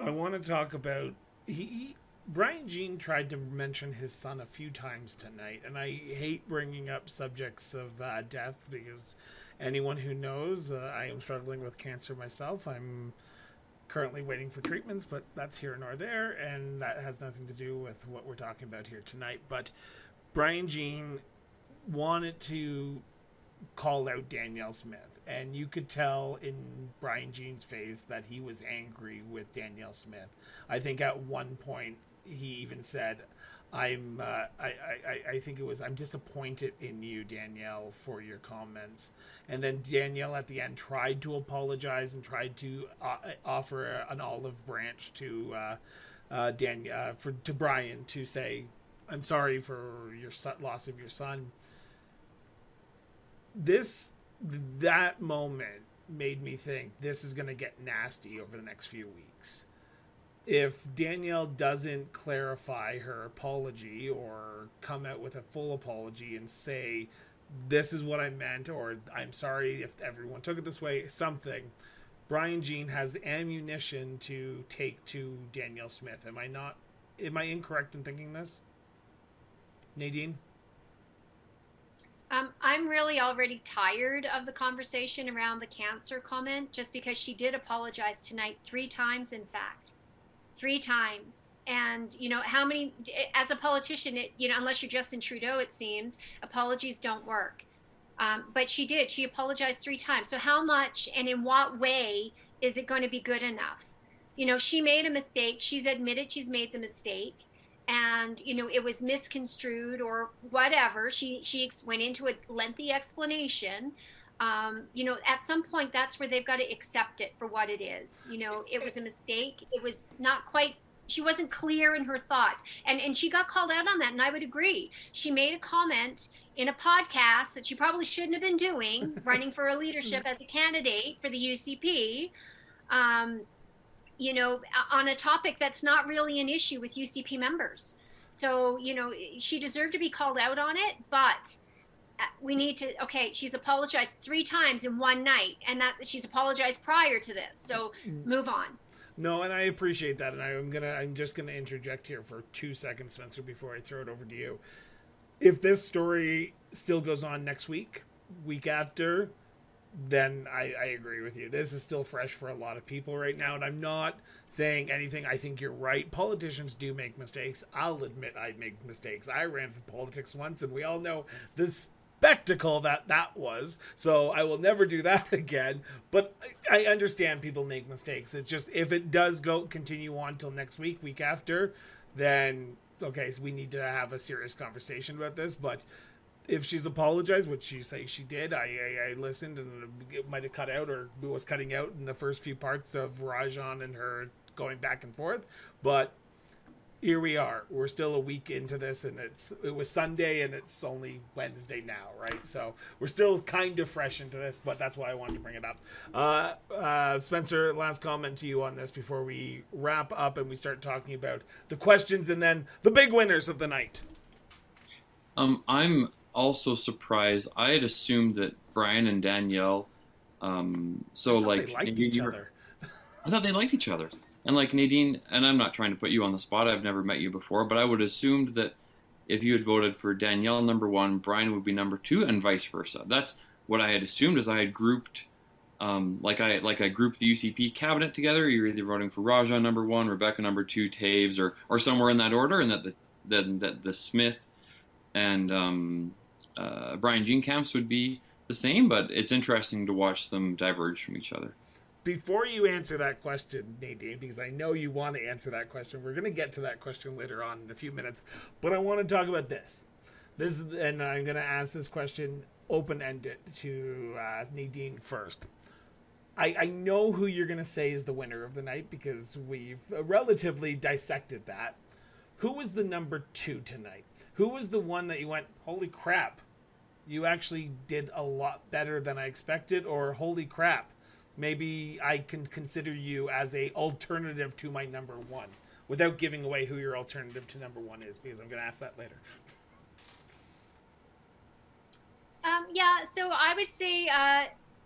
I want to talk about he, Brian Jean tried to mention his son a few times tonight, and I hate bringing up subjects of uh, death because anyone who knows, uh, I am struggling with cancer myself. I'm currently waiting for treatments, but that's here nor there, and that has nothing to do with what we're talking about here tonight. But Brian Jean wanted to call out Danielle Smith, and you could tell in Brian Jean's face that he was angry with Danielle Smith. I think at one point he even said, I'm uh, I, I, I think it was I'm disappointed in you, Danielle, for your comments. And then Danielle at the end tried to apologize and tried to uh, offer an olive branch to uh, uh, Dan uh, for to Brian to say, "I'm sorry for your son, loss of your son." This that moment made me think this is going to get nasty over the next few weeks if Danielle doesn't clarify her apology or come out with a full apology and say, this is what I meant, or I'm sorry if everyone took it this way, something, Brian Jean has ammunition to take to Danielle Smith. Am I not, am I incorrect in thinking this? Nadine? Um, I'm really already tired of the conversation around the cancer comment just because she did apologize tonight three times, in fact. Three times. And you know how many as a politician it, you know unless you're justin trudeau it seems apologies don't work. Um, but she did. She apologized three times. So how much and in what way is it going to be good enough? You know she made a mistake. She's admitted she's made the mistake and you know it was misconstrued or whatever she she went into a lengthy explanation um, you know, at some point, that's where they've got to accept it for what it is. You know, it was a mistake. It was not quite. She wasn't clear in her thoughts, and and she got called out on that, and I would agree. She made a comment in a podcast that she probably shouldn't have been doing, running for a leadership as a candidate for the UCP. Um, you know, on a topic that's not really an issue with UCP members. So, you know, she deserved to be called out on it, but uh, we need to okay she's apologized three times in one night and that she's apologized prior to this so mm. move on no and i appreciate that and i'm gonna i'm just gonna interject here for two seconds spencer before i throw it over to you if this story still goes on next week week after then I, I agree with you. This is still fresh for a lot of people right now, and I'm not saying anything. I think you're right. Politicians do make mistakes. I'll admit I make mistakes. I ran for politics once, and we all know the spectacle that that was. So I will never do that again. But I understand people make mistakes. It's just if it does go continue on till next week, week after, then okay, so we need to have a serious conversation about this. But if she's apologized, which she say she did, I, I, I listened and it might have cut out or was cutting out in the first few parts of Rajan and her going back and forth. But here we are. We're still a week into this, and it's it was Sunday and it's only Wednesday now, right? So we're still kind of fresh into this, but that's why I wanted to bring it up. Uh, uh, Spencer, last comment to you on this before we wrap up and we start talking about the questions and then the big winners of the night. Um, I'm also surprised. I had assumed that Brian and Danielle. Um, so like, each other. I thought they liked each other. And like Nadine, and I'm not trying to put you on the spot. I've never met you before, but I would assumed that if you had voted for Danielle number one, Brian would be number two, and vice versa. That's what I had assumed. As I had grouped, um, like I like I grouped the UCP cabinet together. You're either voting for Rajan number one, Rebecca number two, Toews, or or somewhere in that order, and that the that that the Smith and um, uh, Brian Jean-Camps would be the same, but it's interesting to watch them diverge from each other. Before you answer that question, Nadine, because I know you want to answer that question, we're going to get to that question later on in a few minutes, but I want to talk about this. This and I'm going to ask this question open ended to uh, Nadine first. I, I know who you're going to say is the winner of the night because we've relatively dissected that. Who was the number two tonight? Who was the one that you went, holy crap, you actually did a lot better than I expected, or holy crap, maybe I can consider you as a alternative to my number one, without giving away who your alternative to number one is, because I'm going to ask that later. Um, yeah, so I would say uh,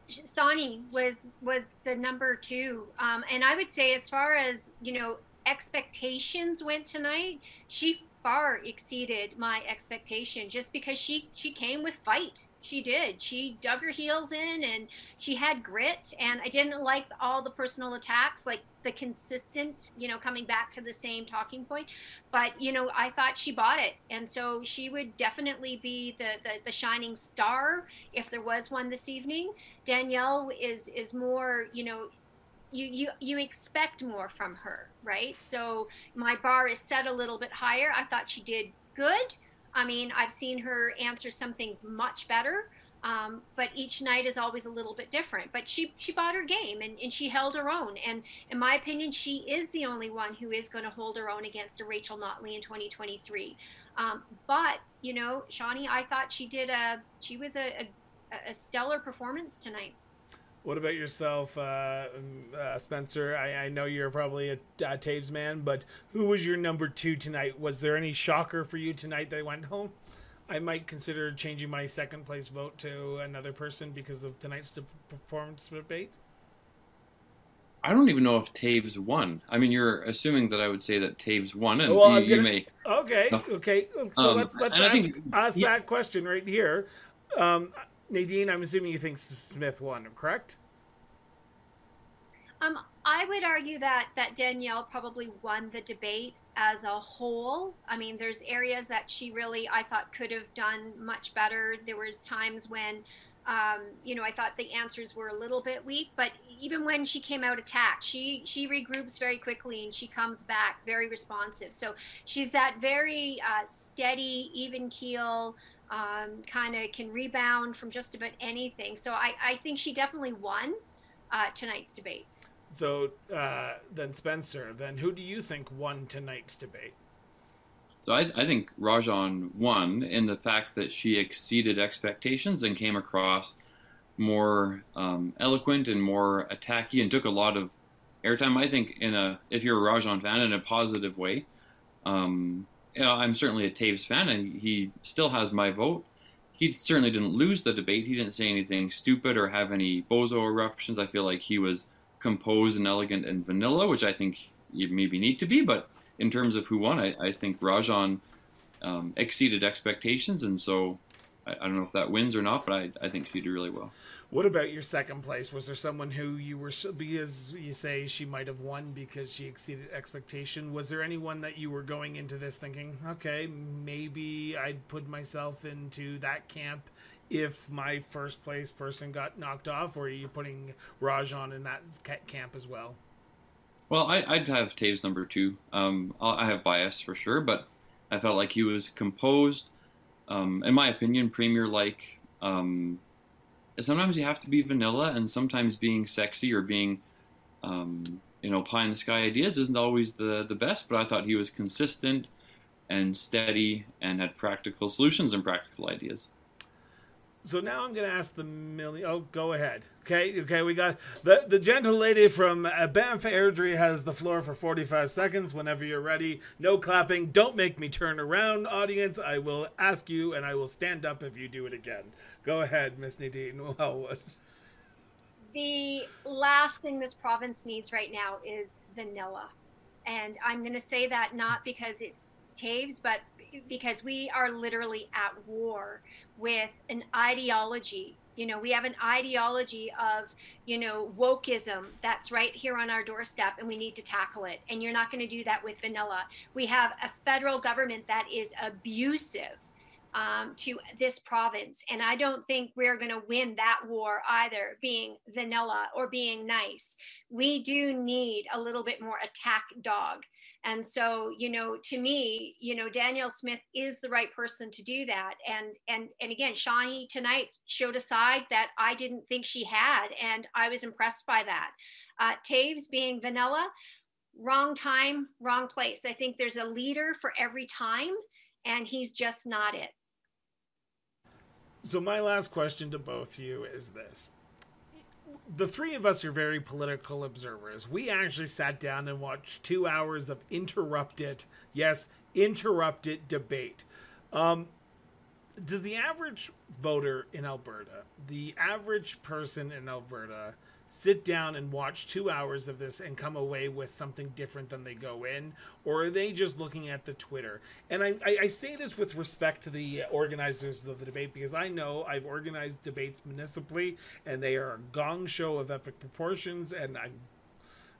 Sawhney was was the number two, um, and I would say as far as you know expectations went tonight, she far exceeded my expectation just because she she came with fight. She did. She dug her heels in and she had grit. And i didn't like all the personal attacks like the consistent you know coming back to the same talking point. But you know i thought she bought it. And so she would definitely be the the, the shining star if there was one this evening. Danielle is is more you know you you you expect more from her, right? So my bar is set a little bit higher. I thought she did good. I mean, I've seen her answer some things much better, um, but each night is always a little bit different. But she she bought her game and, and she held her own. And in my opinion, she is the only one who is going to hold her own against a Rachel Notley in 2023. Um, but you know, Sawhney, I thought she did a she was a, a, a stellar performance tonight. What about yourself, uh, uh, Spencer? I, I, know you're probably a, a Toews man, but who was your number two tonight? Was there any shocker for you tonight that went home? I might consider changing my second place vote to another person because of tonight's performance debate. I don't even know if Toews won. I mean, you're assuming that I would say that Toews won, and well, you, gonna, you, may. Okay, okay. So um, let's let's ask, think, ask yeah. that question right here. Um, Nadine, I'm assuming you think Smith won, correct? Um, I would argue that that Danielle probably won the debate as a whole. I mean, there's areas that she really I thought could have done much better. There was times when, um, you know, I thought the answers were a little bit weak. But even when she came out attacked, she she regroups very quickly and she comes back very responsive. So she's that very uh, steady, even keel um, kind of can rebound from just about anything. So I, I think she definitely won uh, tonight's debate. So uh, then Spencer, then who do you think won tonight's debate? So I, I think Rajan won in the fact that she exceeded expectations and came across more um, eloquent and more attacky and took a lot of airtime. I think in a if you're a Rajan fan in a positive way. Um, you know, I'm certainly a Toews fan, and he still has my vote. He certainly didn't lose the debate. He didn't say anything stupid or have any bozo eruptions. I feel like he was composed and elegant and vanilla, which I think you maybe need to be. But in terms of who won, I, I think Rajan um, exceeded expectations, and so I, I, don't know if that wins or not, but I, I think she did really well. What about your second place? Was there someone who you were because you say she might have won because she exceeded expectation? Was there anyone that you were going into this thinking, okay, maybe I'd put myself into that camp if my first place person got knocked off, or are you putting Rajan in that camp as well? Well, I, would have Toews number two. Um, I have bias for sure, but I felt like he was composed. Um, in my opinion, premier like. Um, sometimes you have to be vanilla, and sometimes being sexy or being, um, you know, pie in the sky ideas isn't always the the best. But I thought he was consistent and steady and had practical solutions and practical ideas so now I'm going to ask the million. Oh, go ahead. Okay, okay. We got the the gentle lady from uh, Banff Airdrie has the floor for 45 seconds. Whenever you're ready, no clapping. Don't make me turn around, audience. I will ask you, and I will stand up if you do it again. Go ahead, Miss Nadine. The last thing this province needs right now is vanilla, and I'm going to say that not because it's Toews, but because we are literally at war with an ideology. You know we have an ideology of you know wokeism that's right here on our doorstep and we need to tackle it. And you're not going to do that with vanilla. We have a federal government that is abusive um, to this province. And i don't think we're going to win that war either being vanilla or being nice. We do need a little bit more attack dog and so you know to me you know danielle smith is the right person to do that. And and and again Sawhney tonight showed a side that i didn't think she had and i was impressed by that. Uh, toews being vanilla wrong time wrong place. I think there's a leader for every time and he's just not it. So my last question to both you is this the three of us are very political observers. We actually sat down and watched two hours of interrupted, yes, interrupted debate. Um, does the average voter in Alberta, the average person in Alberta, sit down and watch two hours of this and come away with something different than they go in? Or are they just looking at the Twitter? And I, I, I, say this with respect to the organizers of the debate because I know I've organized debates municipally and they are a gong show of epic proportions and I'm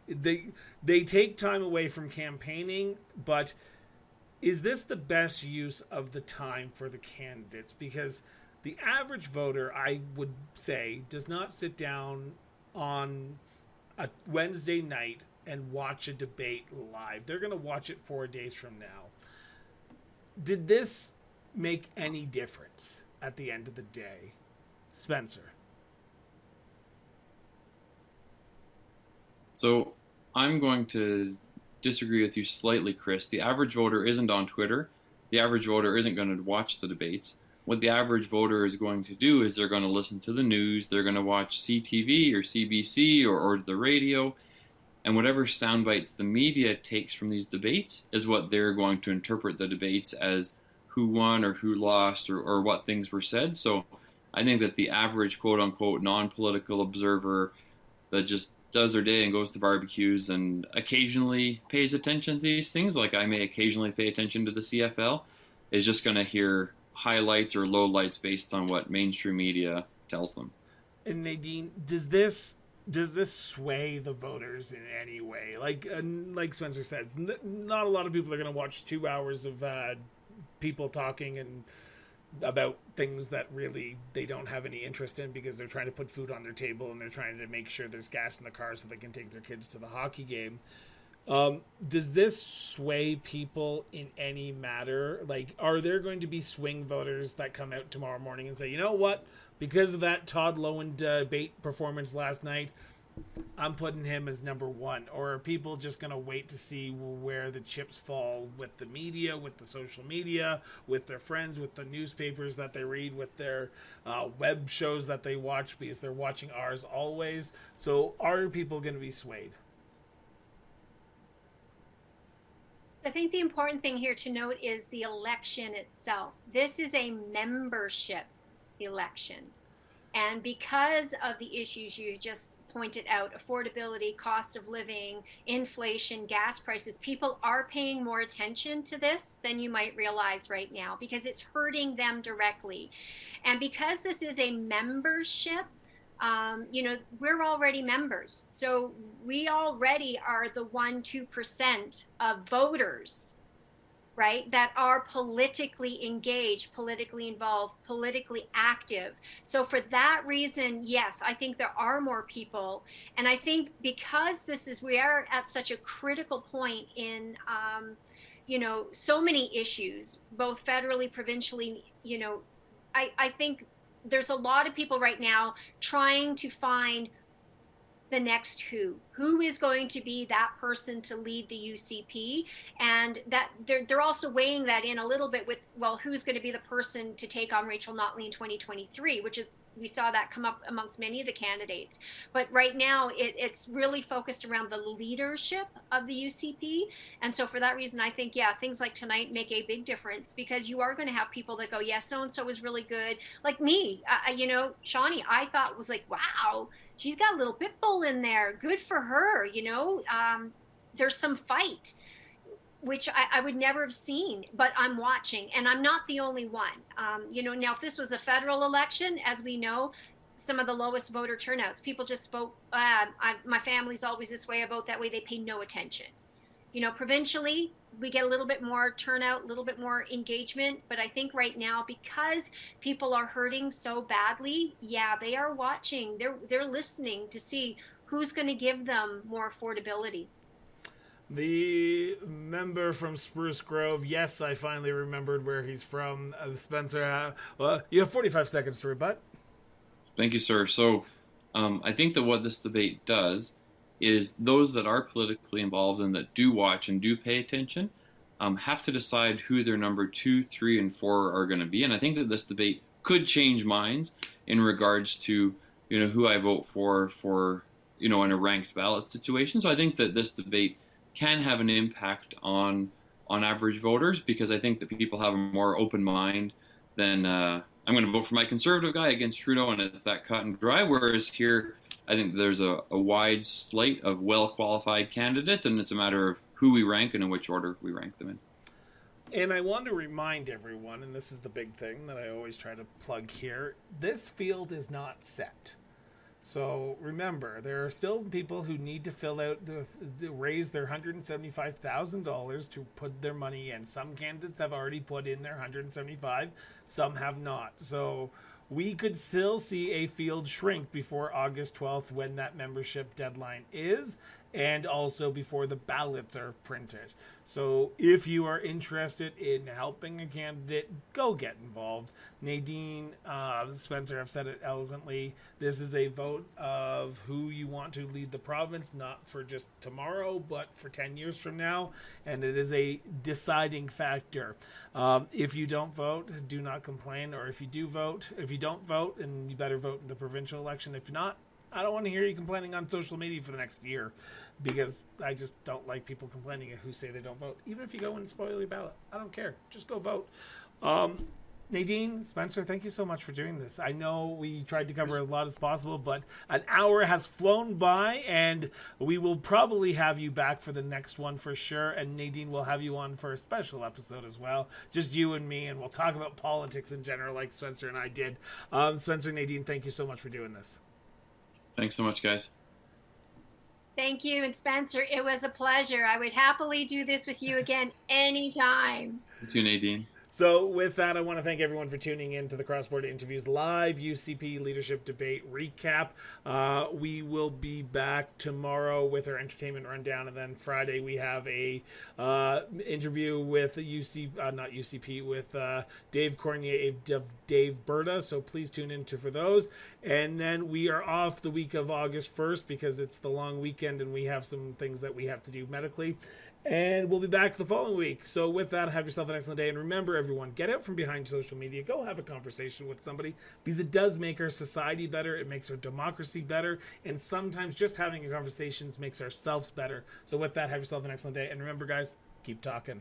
they they take time away from campaigning, but is this the best use of the time for the candidates? Because the average voter, I would say, does not sit down on a Wednesday night and watch a debate live. They're going to watch it four days from now. Did this make any difference at the end of the day? Spencer. So I'm going to disagree with you slightly, Chris. The average voter isn't on Twitter. The average voter isn't going to watch the debates what the average voter is going to do is they're going to listen to the news, they're going to watch CTV or CBC or, or the radio, and whatever sound bites the media takes from these debates is what they're going to interpret the debates as who won or who lost or, or what things were said. So I think that the average quote unquote non political observer that just does their day and goes to barbecues and occasionally pays attention to these things, like I may occasionally pay attention to the CFL, is just going to hear highlights or lowlights based on what mainstream media tells them. And Nadine, does this does this sway the voters in any way? Like uh, like Spencer says, n- not a lot of people are going to watch two hours of uh, people talking and about things that really they don't have any interest in because they're trying to put food on their table and they're trying to make sure there's gas in the car so they can take their kids to the hockey game. Um, does this sway people in any matter? Like, are there going to be swing voters that come out tomorrow morning and say, you know what, because of that Todd Loewen debate performance last night, I'm putting him as number one. Or are people just going to wait to see where the chips fall with the media, with the social media, with their friends, with the newspapers that they read, with their uh, web shows that they watch because they're watching ours always? So are people going to be swayed? I think the important thing here to note is the election itself. This is a membership election. And because of the issues you just pointed out affordability, cost of living, inflation, gas prices people are paying more attention to this than you might realize right now because it's hurting them directly. And because this is a membership, um, you know, we're already members. So we already are the one, 2% of voters right, that are politically engaged, politically involved, politically active. So, for that reason, yes, I think there are more people. And I think because this is, we are at such a critical point in, um, you know, so many issues, both federally, provincially, you know, I, I think there's a lot of people right now trying to find the next who. Who is going to be that person to lead the UCP and that they're, they're also weighing that in a little bit with well who's going to be the person to take on Rachel Notley in 2023 which is we saw that come up amongst many of the candidates but right now it, it's really focused around the leadership of the UCP and so for that reason I think yeah things like tonight make a big difference because you are going to have people that go yes so and so was really good like me you know Sawhney I thought was like wow she's got a little pit bull in there. Good for her. You know, um, there's some fight, which I, I, would never have seen, but I'm watching, and I'm not the only one. Um, you know, now if this was a federal election, as we know, some of the lowest voter turnouts, people just vote. Uh, I, my family's always this way. Vote that way. They pay no attention. You know, provincially, we get a little bit more turnout, a little bit more engagement. But I think right now, because people are hurting so badly, yeah, they are watching. They're they're listening to see who's going to give them more affordability. The member from Spruce Grove, yes, I finally remembered where he's from. Uh, Spencer, uh, well, you have 45 seconds to rebut. Thank you, sir. So um, I think that what this debate does is those that are politically involved and that do watch and do pay attention um, have to decide who their number two, three, and four are going to be. And I think that this debate could change minds in regards to you know who I vote for for you know in a ranked ballot situation. So I think that this debate can have an impact on on average voters because I think that people have a more open mind than uh, I'm going to vote for my conservative guy against Trudeau and it's that cut and dry. Whereas here I think there's a, a wide slate of well qualified candidates, and it's a matter of who we rank and in which order we rank them in. And I want to remind everyone, and this is the big thing that I always try to plug here this field is not set. So remember, there are still people who need to fill out the, raise their hundred and seventy five thousand dollars to put their money in. Some candidates have already put in their hundred and seventy five, some have not. So we could still see a field shrink before August 12th when that membership deadline is and also before the ballots are printed. So if you are interested in helping a candidate, go get involved. Nadine uh, Spencer have said it eloquently. This is a vote of who you want to lead the province, not for just tomorrow, but for 10 years from now. And it is a deciding factor. Um, if you don't vote, do not complain. Or if you do vote, if you don't vote, and you better vote in the provincial election. If not, I don't want to hear you complaining on social media for the next year because I just don't like people complaining who say they don't vote. Even if you go and spoil your ballot, I don't care. Just go vote. Um, Nadine, Spencer, thank you so much for doing this. I know we tried to cover as lot as possible, but an hour has flown by, and we will probably have you back for the next one for sure. And Nadine will have you on for a special episode as well, just you and me, and we'll talk about politics in general, like Spencer and I did. Um, Spencer, Nadine, thank you so much for doing this. Thanks so much, guys. Thank you. And Spencer, it was a pleasure. I would happily do this with you again anytime. Thank you, Nadine. So, with that, I want to thank everyone for tuning in to the Cross Border Interviews Live UCP Leadership Debate Recap. Uh, we will be back tomorrow with our entertainment rundown, and then Friday we have a uh, interview with UC, uh, not UCP, with uh, Dave Cournoyer of Daveberta. So please tune in to for those. And then we are off the week of August 1st because it's the long weekend and we have some things that we have to do medically. And we'll be back the following week. So, with that, have yourself an excellent day. And remember, everyone, get out from behind social media. Go have a conversation with somebody because it does make our society better. It makes our democracy better. And sometimes just having a conversation makes ourselves better. So, with that, have yourself an excellent day. And remember, guys, keep talking.